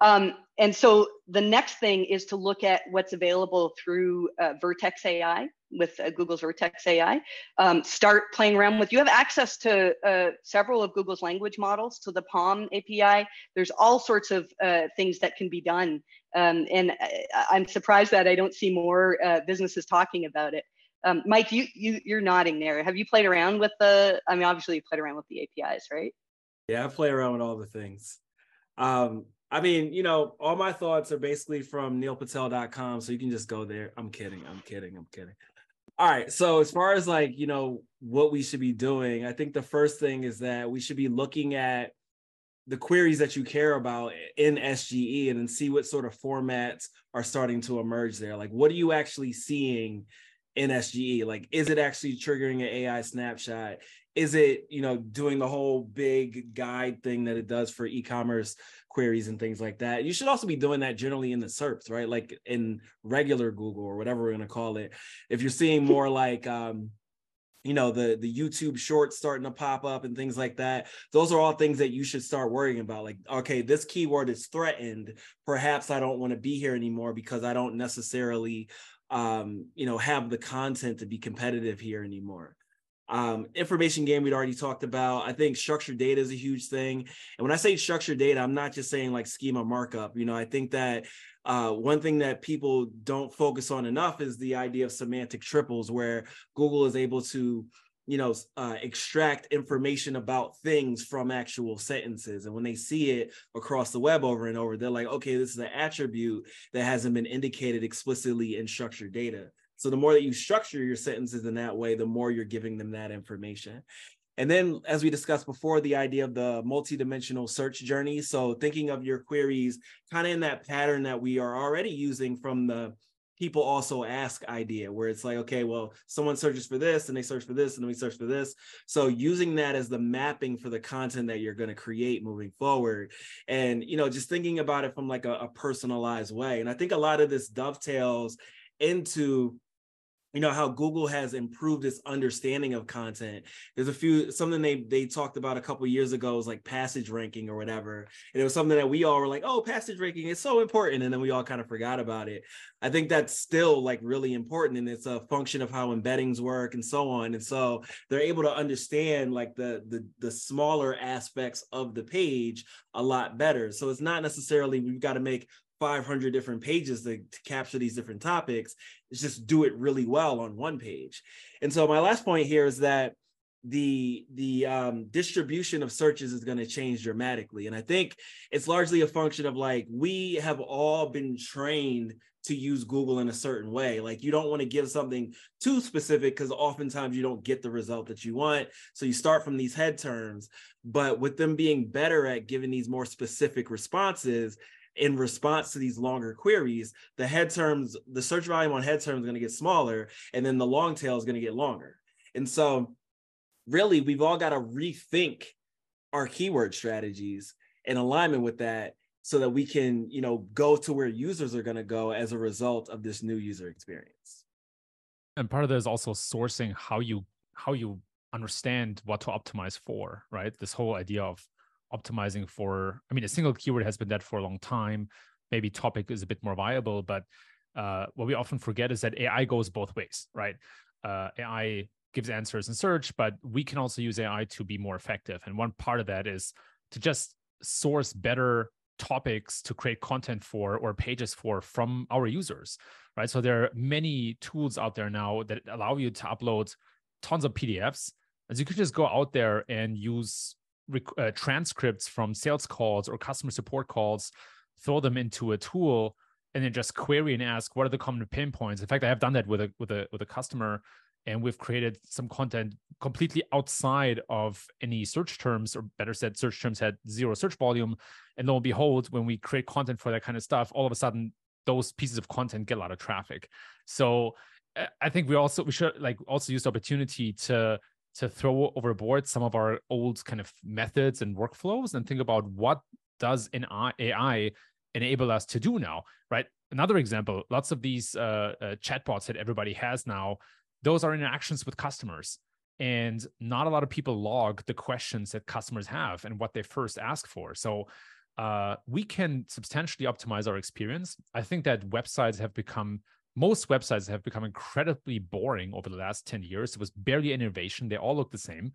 Um, and so the next thing is to look at what's available through uh, Vertex AI with uh, Google's Vertex AI. Um, start playing around with. You have access to uh, several of Google's language models, to the PaLM API. There's all sorts of uh, things that can be done, um, and I, am surprised that I don't see more uh, businesses talking about it. Um, Mike, you you you're nodding there. Have you played around with the? I mean, obviously you played around with the APIs, right? Yeah, I play around with all the things. Um, I mean, you know, all my thoughts are basically from neilpatel.com. So you can just go there. I'm kidding. I'm kidding. I'm kidding. All right. So as far as like, you know, what we should be doing, I think the first thing is that we should be looking at the queries that you care about in SGE and then see what sort of formats are starting to emerge there. Like, what are you actually seeing in SGE? Like, is it actually triggering an AI snapshot? Is it, you know, doing the whole big guide thing that it does for e-commerce queries and things like that. You should also be doing that generally in the SERPs, right? Like in regular Google or whatever we're going to call it. If you're seeing more like, um, you know the the youtube shorts starting to pop up and things like that those are all things that you should start worrying about like okay this keyword is threatened perhaps i don't want to be here anymore because i don't necessarily um you know have the content to be competitive here anymore um, information gain we'd already talked about. I think structured data is a huge thing. And when I say structured data, I'm not just saying like schema markup. You know, I think that uh, one thing that people don't focus on enough is the idea of semantic triples, where Google is able to you know uh, extract information about things from actual sentences and when they see it across the web over and over they're like okay this is an attribute that hasn't been indicated explicitly in structured data so the more that you structure your sentences in that way, the more you're giving them that information. And then, as we discussed before, the idea of the multidimensional search journey. So thinking of your queries kind of in that pattern that we are already using from the people also ask idea where it's like okay well someone searches for this and they search for this and then we search for this. So using that as the mapping for the content that you're going to create moving forward. And you know just thinking about it from like a, a personalized way. And i think a lot of this dovetails into you know how google has improved its understanding of content. There's a few something they they talked about a couple years ago was like passage ranking or whatever. And it was something that we all were like oh passage ranking is so important. And then we all kind of forgot about it. I think that's still like really important and it's a function of how embeddings work and so on. And so they're able to understand like the the, the smaller aspects of the page a lot better. So it's not necessarily we've got to make 500 different pages to, to, capture these different topics is just do it really well on one page. And so my last point here is that the the um, distribution of searches is going to change dramatically. And i think it's largely a function of like we have all been trained to use google in a certain way. Like you don't want to give something too specific because oftentimes you don't get the result that you want. So you start from these head terms. But with them being better at giving these more specific responses in response to these longer queries, the head terms, the search volume on head terms is going to get smaller, and then the long tail is going to get longer. And so, really, we've all got to rethink our keyword strategies in alignment with that so that we can, you know, go to where users are going to go as a result of this new user experience. And part of that is also sourcing how you how you understand what to optimize for, right? This whole idea of optimizing for i mean a single keyword has been dead for a long time maybe topic is a bit more viable but uh, what we often forget is that ai goes both ways right uh, AI gives answers in search, but we can also use AI to be more effective. And one part of that is to just source better topics to create content for or pages for from our users, right? So there are many tools out there now that allow you to upload tons of PDFs. As you could just go out there and use uh, transcripts from sales calls or customer support calls, throw them into a tool, and then just query and ask what are the common pain points. In fact, I have done that with a with a with a customer and we've created some content completely outside of any search terms or better said search terms had zero search volume and lo and behold when we create content for that kind of stuff all of a sudden those pieces of content get a lot of traffic so uh, i think we also we should like also use the opportunity to to throw overboard some of our old kind of methods and workflows and think about what does an ai enable us to do now right? Another example lots of these uh, uh, chatbots that everybody has now those are interactions with customers. And not a lot of people log the questions that customers have and what they first ask for. So uh, we can substantially optimize our experience. I think that websites have become most websites have become incredibly boring over the last 10 years. It was barely innovation. They all look the same.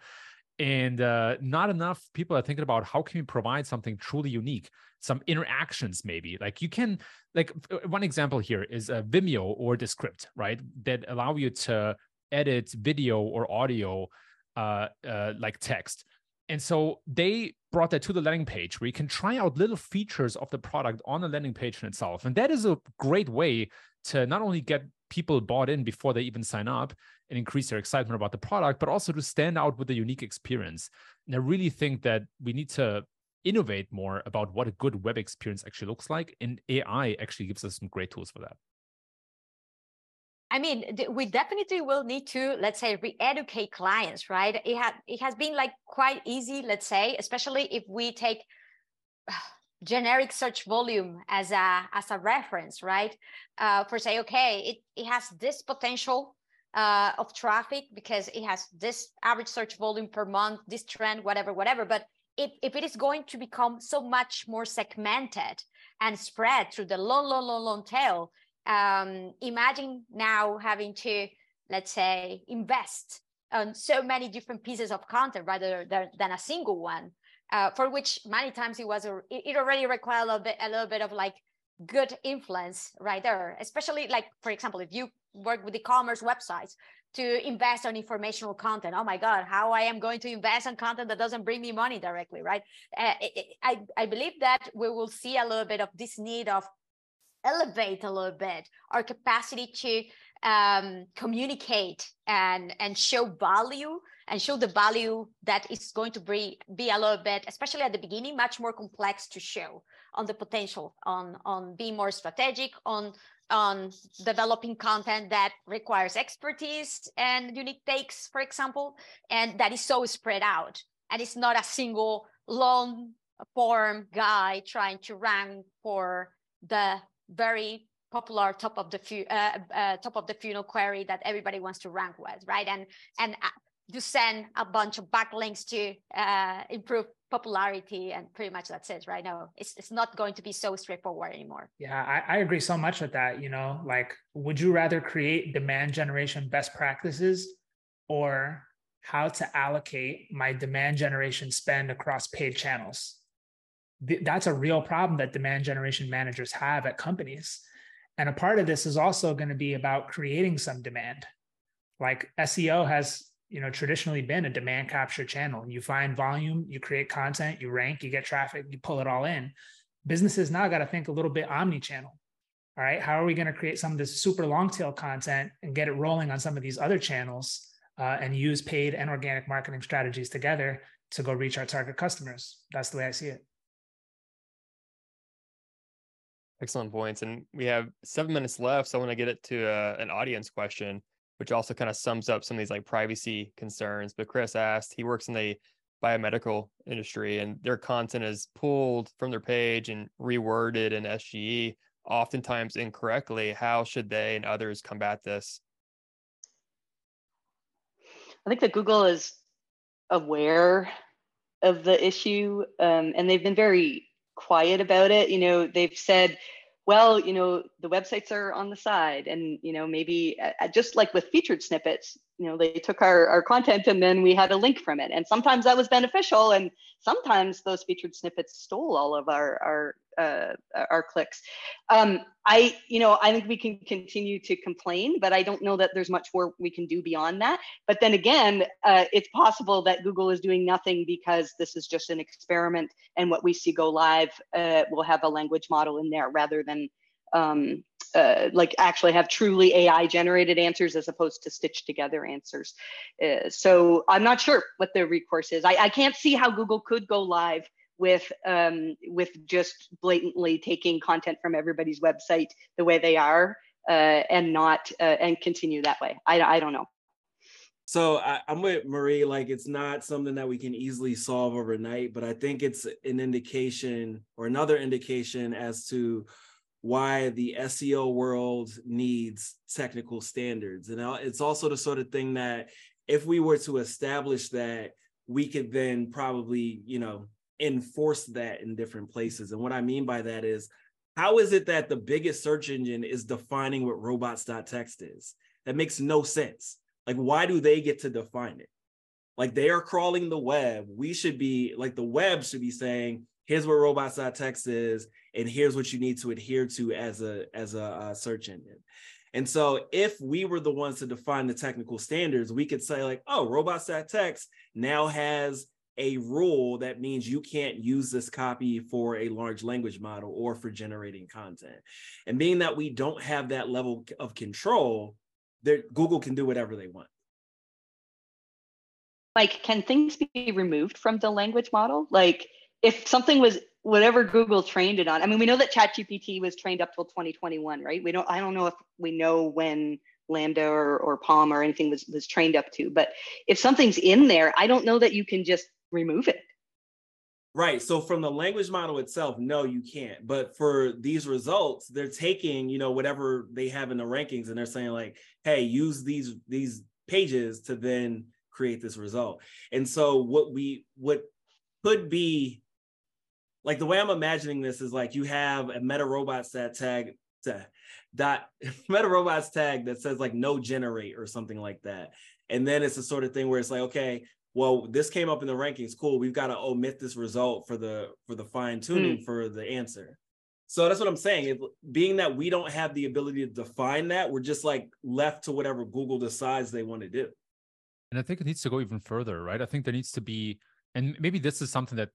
And uh, not enough people are thinking about how can we provide something truly unique, some interactions maybe. Like you can, like one example here is a Vimeo or Descript, right? That allow you to edit video or audio uh, uh, like text. And so they brought that to the landing page where you can try out little features of the product on the landing page in itself. And that is a great way to not only get people bought in before they even sign up and increase their excitement about the product, but also to stand out with a unique experience. And I really think that we need to innovate more about what a good web experience actually looks like. And AI actually gives us some great tools for that. I mean, we definitely will need to, let's say, re-educate clients, right? It had it has been like quite easy, let's say, especially if we take generic search volume as a as a reference, right? Uh, for say, okay, it, it has this potential uh, of traffic because it has this average search volume per month, this trend, whatever, whatever. But if, if it is going to become so much more segmented and spread through the long, long, long, long tail, um, imagine now having to, let's say, invest on so many different pieces of content rather than, than a single one uh, for which many times it was a, it already required a little bit a little bit of like good influence right there. Especially like for example if you work with e-commerce websites to invest on informational content oh my god how i am going to invest on content that doesn't bring me money directly right? Uh, I, I believe that we will see a little bit of this need of elevate a little bit our capacity to um, communicate and and show value and show the value that is going to be, be a little bit, especially at the beginning, much more complex to show on the potential, on, on being more strategic, on, on developing content that requires expertise and unique takes, for example, and that is so spread out. And it's not a single long form guy trying to rank for the very popular top of the fu- uh, uh, top of the funnel query that everybody wants to rank with, right? And and you send a bunch of backlinks to uh, improve popularity and pretty much that's it right? Now it's, it's not going to be so straightforward anymore. Yeah I, I agree so much with that you know like would you rather create demand generation best practices or how to allocate my demand generation spend across paid channels? That's a real problem that demand generation managers have at companies. And a part of this is also going to be about creating some demand. Like seo has you know traditionally been a demand capture channel. You find volume you create content you rank you get traffic you pull it all in. Businesses now got to think a little bit omni-channel. All right how are we going to create some of this super long tail content and get it rolling on some of these other channels uh, and use paid and organic marketing strategies together to go reach our target customers? That's the way i see it. Excellent points and we have seven minutes left so i want to get it to uh, an audience question which also kind of sums up some of these like privacy concerns. But Chris asked, he works in the biomedical industry and their content is pulled from their page and reworded in SGE, oftentimes incorrectly. How should they and others combat this? I think that Google is aware of the issue um, and they've been very quiet about it. You know, they've said well, you know, the websites are on the side, and you know, maybe uh, just like with featured snippets, you know, they took our our content and then we had a link from it, and sometimes that was beneficial, and sometimes those featured snippets stole all of our our uh, our clicks. Um, I, you know, I think we can continue to complain, but I don't know that there's much more we can do beyond that. But then again, uh, it's possible that Google is doing nothing because this is just an experiment, and what we see go live uh, will have a language model in there rather than um, uh, like actually have truly AI generated answers as opposed to stitched together answers. Uh, so I'm not sure what the recourse is. I, I, can't see how Google could go live with um, with just blatantly taking content from everybody's website the way they are uh, and not uh, and continue that way. I, I don't know. So I, am with Marie. Like it's not something that we can easily solve overnight, but I think it's an indication or another indication as to why the SEO world needs technical standards. And uh, it's also the sort of thing that if we were to establish that, we could then probably, you know, enforce that in different places. And what I mean by that is, how is it that the biggest search engine is defining what robots.txt is? That makes no sense. Like, why do they get to define it? Like, they are crawling the web. We should be, like, the web should be saying, here's what robots.txt is, and here's what you need to adhere to as a as a, a search engine. And so if we were the ones to define the technical standards, we could say like, oh, robots.txt now has a rule that means you can't use this copy for a large language model or for generating content. And being that we don't have that level of control, Google can do whatever they want. Like, can things be removed from the language model? Like, if something was whatever Google trained it on. I mean, we know that ChatGPT was trained up till 2021, right? We don't. I don't know if we know when LaMDA or, or PaLM or anything was was trained up to. But if something's in there, I don't know that you can just remove it. Right. So from the language model itself, no, you can't. But for these results, they're taking, you know, whatever they have in the rankings and they're saying like, hey, use these these pages to then create this result. And so what we what could be like the way I'm imagining this is like you have a meta robots that tag to, dot [laughs] meta robots tag that says like no generate or something like that. And then it's the sort of thing where it's like, okay, well, this came up in the rankings. Cool. We've got to omit this result for the for the fine tuning mm. for the answer. So that's what I'm saying. It, being that we don't have the ability to define that, we're just like left to whatever Google decides they want to do. And I think it needs to go even further, right? I think there needs to be, and maybe this is something that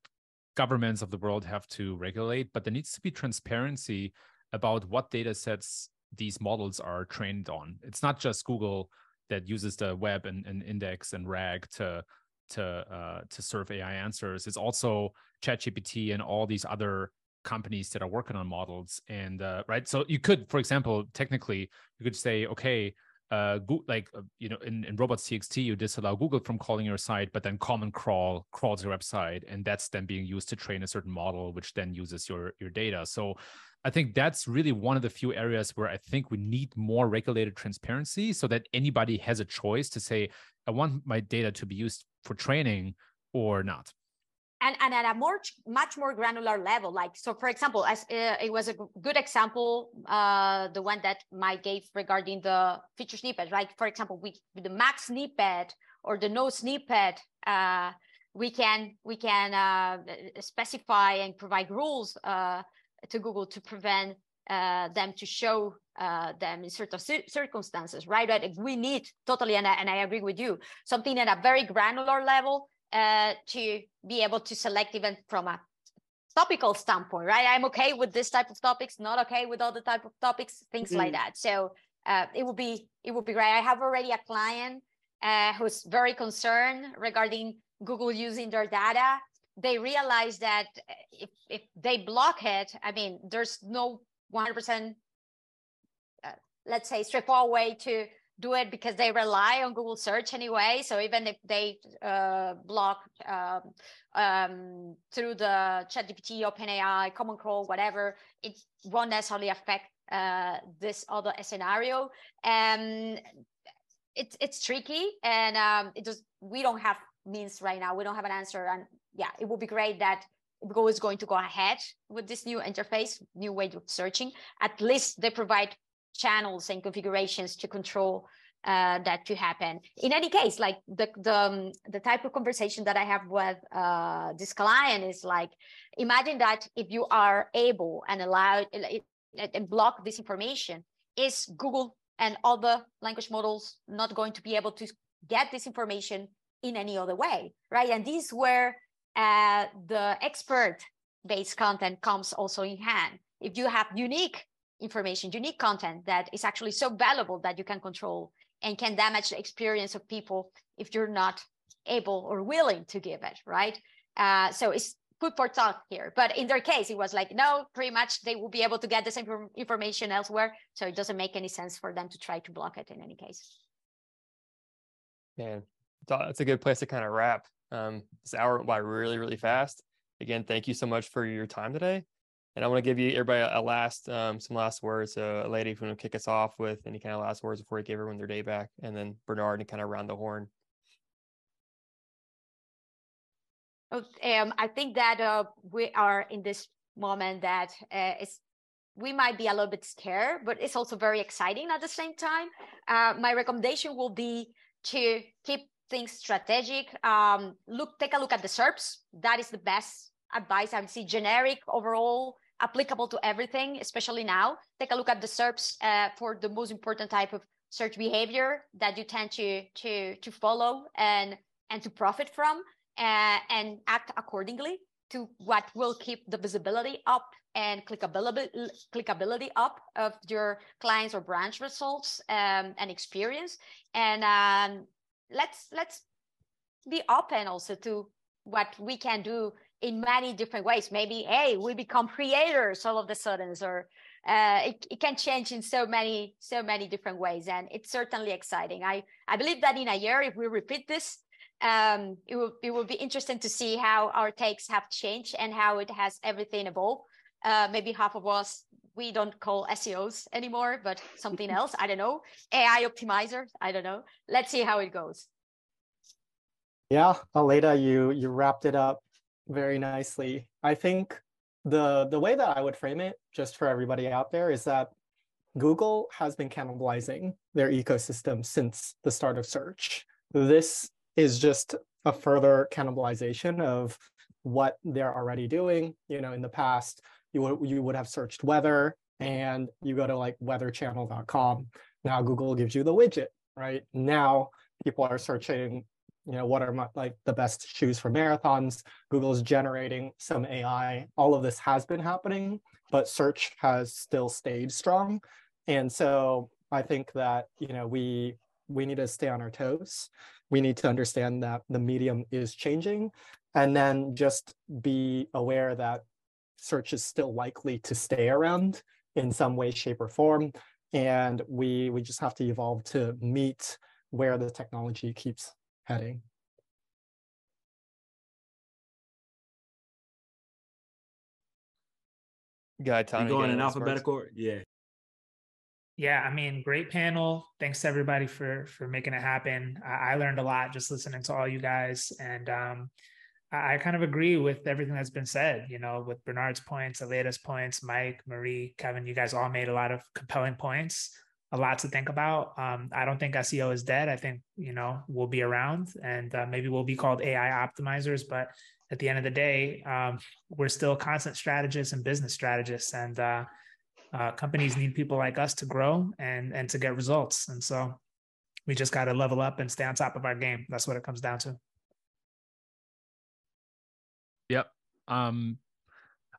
governments of the world have to regulate, but there needs to be transparency about what data sets these models are trained on. It's not just Google that uses the web and, and index and RAG to to uh, to serve AI answers. It's also ChatGPT and all these other companies that are working on models. And uh, right, so you could, for example, technically, you could say, okay, uh, go- like uh, you know, in, in robots.txt, you disallow Google from crawling your site, but then Common Crawl crawls your website, and that's then being used to train a certain model, which then uses your your data. So I think that's really one of the few areas where I think we need more regulated transparency so that anybody has a choice to say, I want my data to be used for training or not. And, and at a more much more granular level like so for example as uh, it was a good example uh, the one that mike gave regarding the feature snippet right for example we the max snippet or the no snippet uh, we can we can uh, specify and provide rules uh, to Google to prevent uh, them to show them in certain circumstances, right? Right. We need totally, and I, and I agree with you, something at a very granular level uh, to be able to select even from a topical standpoint, right? I'm okay with this type of topics, not okay with other type of topics, things mm-hmm. like that. So uh, it would be it would be great. I have already a client uh, who's very concerned regarding Google using their data they realize that if, if they block it, I mean, there's no 100%, uh, let's say, straightforward way to do it because they rely on Google search anyway. So even if they uh, block um, um, through the ChatGPT, OpenAI, Common Crawl, whatever, it won't necessarily affect uh, this other scenario. And it's it's tricky, and um, it just we don't have means right now. We don't have an answer, and yeah, it would be great that Google is going to go ahead with this new interface, new way of searching. At least they provide channels and configurations to control uh, that to happen. In any case, like the the, um, the type of conversation that I have with uh, this client is like, imagine that if you are able and allowed and block this information, is Google and other language models not going to be able to get this information in any other way, right? And this is where uh, the expert-based content comes also in hand. If you have unique information, unique content that is actually so valuable that you can control and can damage the experience of people if you're not able or willing to give it, right? Uh, so it's food for thought here. But in their case, it was like, no, pretty much they will be able to get the same information elsewhere. So it doesn't make any sense for them to try to block it in any case. Yeah, that's a good place to kind of wrap. Um, this hour went by really, really fast. Again, thank you so much for your time today. And I want to give you everybody a last, um, some last words. Uh, Aleyda, if you want to kick us off with any kind of last words before we give everyone their day back, and then Bernard and kind of round the horn. Oh, um, I think that uh, we are in this moment that uh, it's we might be a little bit scared, but it's also very exciting at the same time. Uh, my recommendation will be to keep things strategic. Um, look, take a look at the SERPs. That is the best advice I would see. Generic overall applicable to everything, especially now. Take a look at the SERPs uh, for the most important type of search behavior that you tend to to to follow and and to profit from, uh, and act accordingly to what will keep the visibility up and clickability clickability up of your clients or branch results um, and experience. And um, let's let's be open also to what we can do in many different ways. Maybe, hey, we become creators all of the sudden, or uh, it, it can change in so many, so many different ways. And it's certainly exciting. I, I believe that in a year, if we repeat this, um, it will, it will be interesting to see how our takes have changed and how it has everything evolved. Uh, maybe half of us we don't call SEOs anymore, but something [laughs] else. I don't know. AI optimizers. I don't know. Let's see how it goes. Yeah, Aleyda, you you wrapped it up very nicely. I think the the way that I would frame it, just for everybody out there, is that Google has been cannibalizing their ecosystem since the start of search. This is just a further cannibalization of what they're already doing. You know, in the past, you would you would have searched weather and you go to like weatherchannel.com. Now Google gives you the widget, right? Now people are searching you know what are my, like the best shoes for marathons? Google's generating some ai all of this has been happening but search has still stayed strong. And so i think that you know we we need to stay on our toes. We need to understand that the medium is changing. And then just be aware that search is still likely to stay around in some way shape or form. And we we just have to evolve to meet where the technology keeps heading. Gaetano, going in alphabetical? Words? Yeah. Yeah, I mean, great panel. Thanks to everybody for for making it happen. I, I learned a lot just listening to all you guys, and um, I, I kind of agree with everything that's been said. You know, with Bernard's points, Aleyda's points, Mike, Marie, Kevin, you guys all made a lot of compelling points a lot to think about. Um, I don't think SEO is dead. I think you know we'll be around, and uh, maybe we'll be called AI optimizers. But at the end of the day, um, we're still content strategists and business strategists, and uh, uh, companies need people like us to grow and and to get results. And so we just got to level up and stay on top of our game. That's what it comes down to. Yep. Um,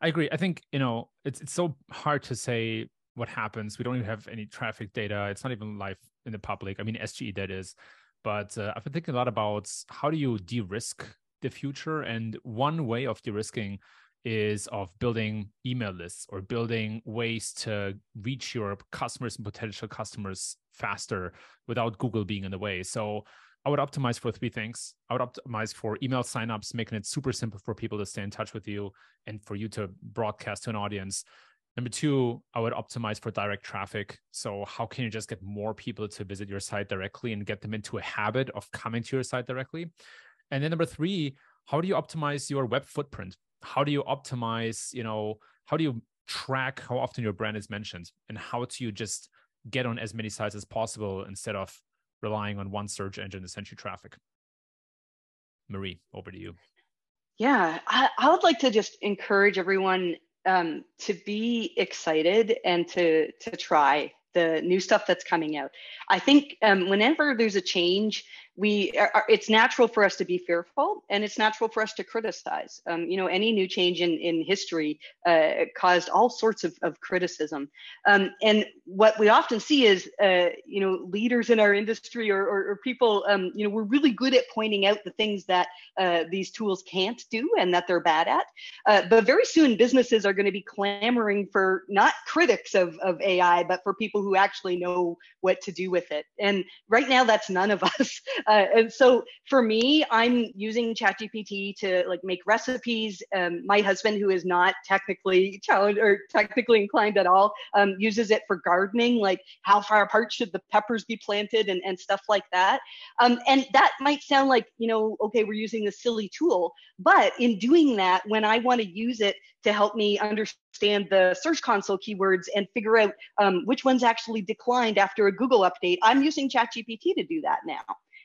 I agree. I think you know it's it's so hard to say what happens. We don't even have any traffic data. It's not even live in the public. I mean, SGE that is. But uh, I've been thinking a lot about how do you de-risk the future, and one way of de-risking is of building email lists or building ways to reach your customers and potential customers faster without Google being in the way. So I would optimize for three things. I would optimize for email signups, making it super simple for people to stay in touch with you and for you to broadcast to an audience. Number two, I would optimize for direct traffic. So, how can you just get more people to visit your site directly and get them into a habit of coming to your site directly? And then number three, how do you optimize your web footprint? how do you optimize you know how do you track how often your brand is mentioned and how do you just get on as many sites as possible instead of relying on one search engine to send you traffic marie over to you yeah i, I would like to just encourage everyone um, to be excited and to to try the new stuff that's coming out. I think um, whenever there's a change, we are, it's natural for us to be fearful and it's natural for us to criticize. Um, you know any new change in, in history uh, caused all sorts of, of criticism. Um, and what we often see is uh, you know leaders in our industry or, or, or people um, you know we're really good at pointing out the things that uh, these tools can't do and that they're bad at. Uh, but very soon businesses are going to be clamoring for not critics of, of ai but for people who actually know what to do with it. And right now that's none of [laughs] us uh, and so for me, I'm using ChatGPT to like make recipes. Um, my husband, who is not technically challenged or technically inclined at all, um, uses it for gardening, like how far apart should the peppers be planted and, and stuff like that. Um, and that might sound like, you know, okay, we're using this silly tool. But in doing that, when I want to use it to help me understand the Search Console keywords and figure out um, which ones actually declined after a Google update, I'm using ChatGPT to do that now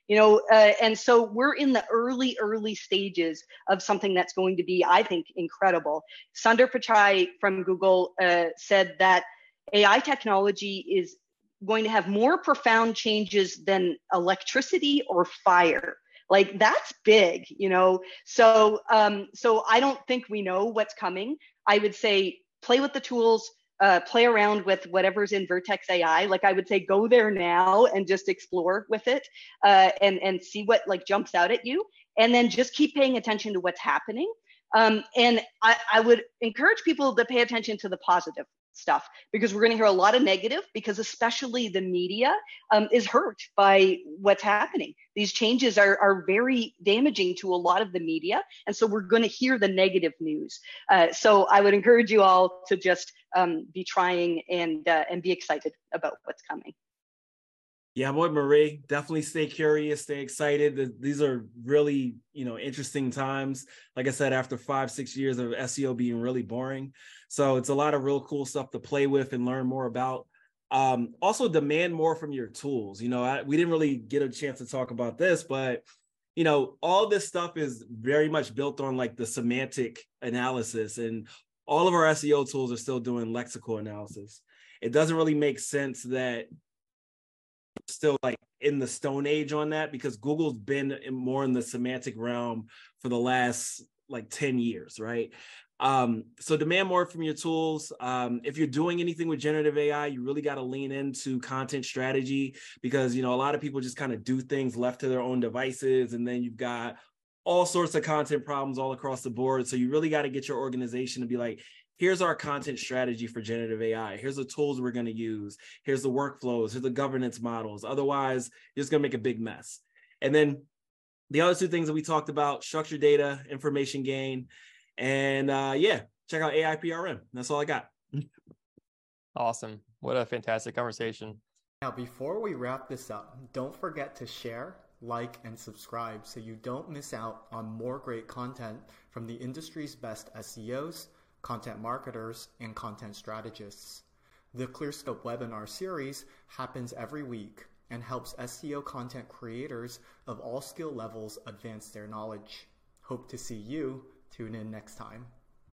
you know uh, and so we're in the early early stages of something that's going to be i think incredible. Sundar pichai from google uh, said that ai technology is going to have more profound changes than electricity or fire. Like that's big you know? So um so i don't think we know what's coming. I would say play with the tools uh, play around with whatever's in Vertex AI. Like I would say, go there now and just explore with it uh, and and see what like jumps out at you, and then just keep paying attention to what's happening. Um, and I, I would encourage people to pay attention to the positive stuff because we're going to hear a lot of negative because especially the media um, is hurt by what's happening. These changes are, are very damaging to a lot of the media and so we're going to hear the negative news. Uh, so i would encourage you all to just um, be trying and uh, and be excited about what's coming yeah, boy, Marie, definitely stay curious, stay excited. These are really, you know, interesting times. Like I said, after five, six years of SEO being really boring. So it's a lot of real cool stuff to play with and learn more about. Um, also demand more from your tools. You know, I, we didn't really get a chance to talk about this, but you know, all this stuff is very much built on like the semantic analysis, and all of our SEO tools are still doing lexical analysis. It doesn't really make sense that still like in the stone age on that because Google's been in more in the semantic realm for the last like 10 years, right? Um, so demand more from your tools. Um, if you're doing anything with generative AI, you really got to lean into content strategy because you know a lot of people just kind of do things left to their own devices, and then you've got all sorts of content problems all across the board. So you really got to get your organization to be like, here's our content strategy for generative AI. Here's the tools we're going to use. Here's the workflows. Here's the governance models. Otherwise, you're just going to make a big mess. And then the other two things that we talked about structured data, information gain. And uh, yeah, check out AIPRM. That's all I got. awesome. What a fantastic conversation. Now, before we wrap this up, don't forget to share, like, and subscribe so you don't miss out on more great content from the industry's best SEOs content marketers, and content strategists. The ClearScope webinar series happens every week and helps SEO content creators of all skill levels advance their knowledge. Hope to see you. Tune in next time.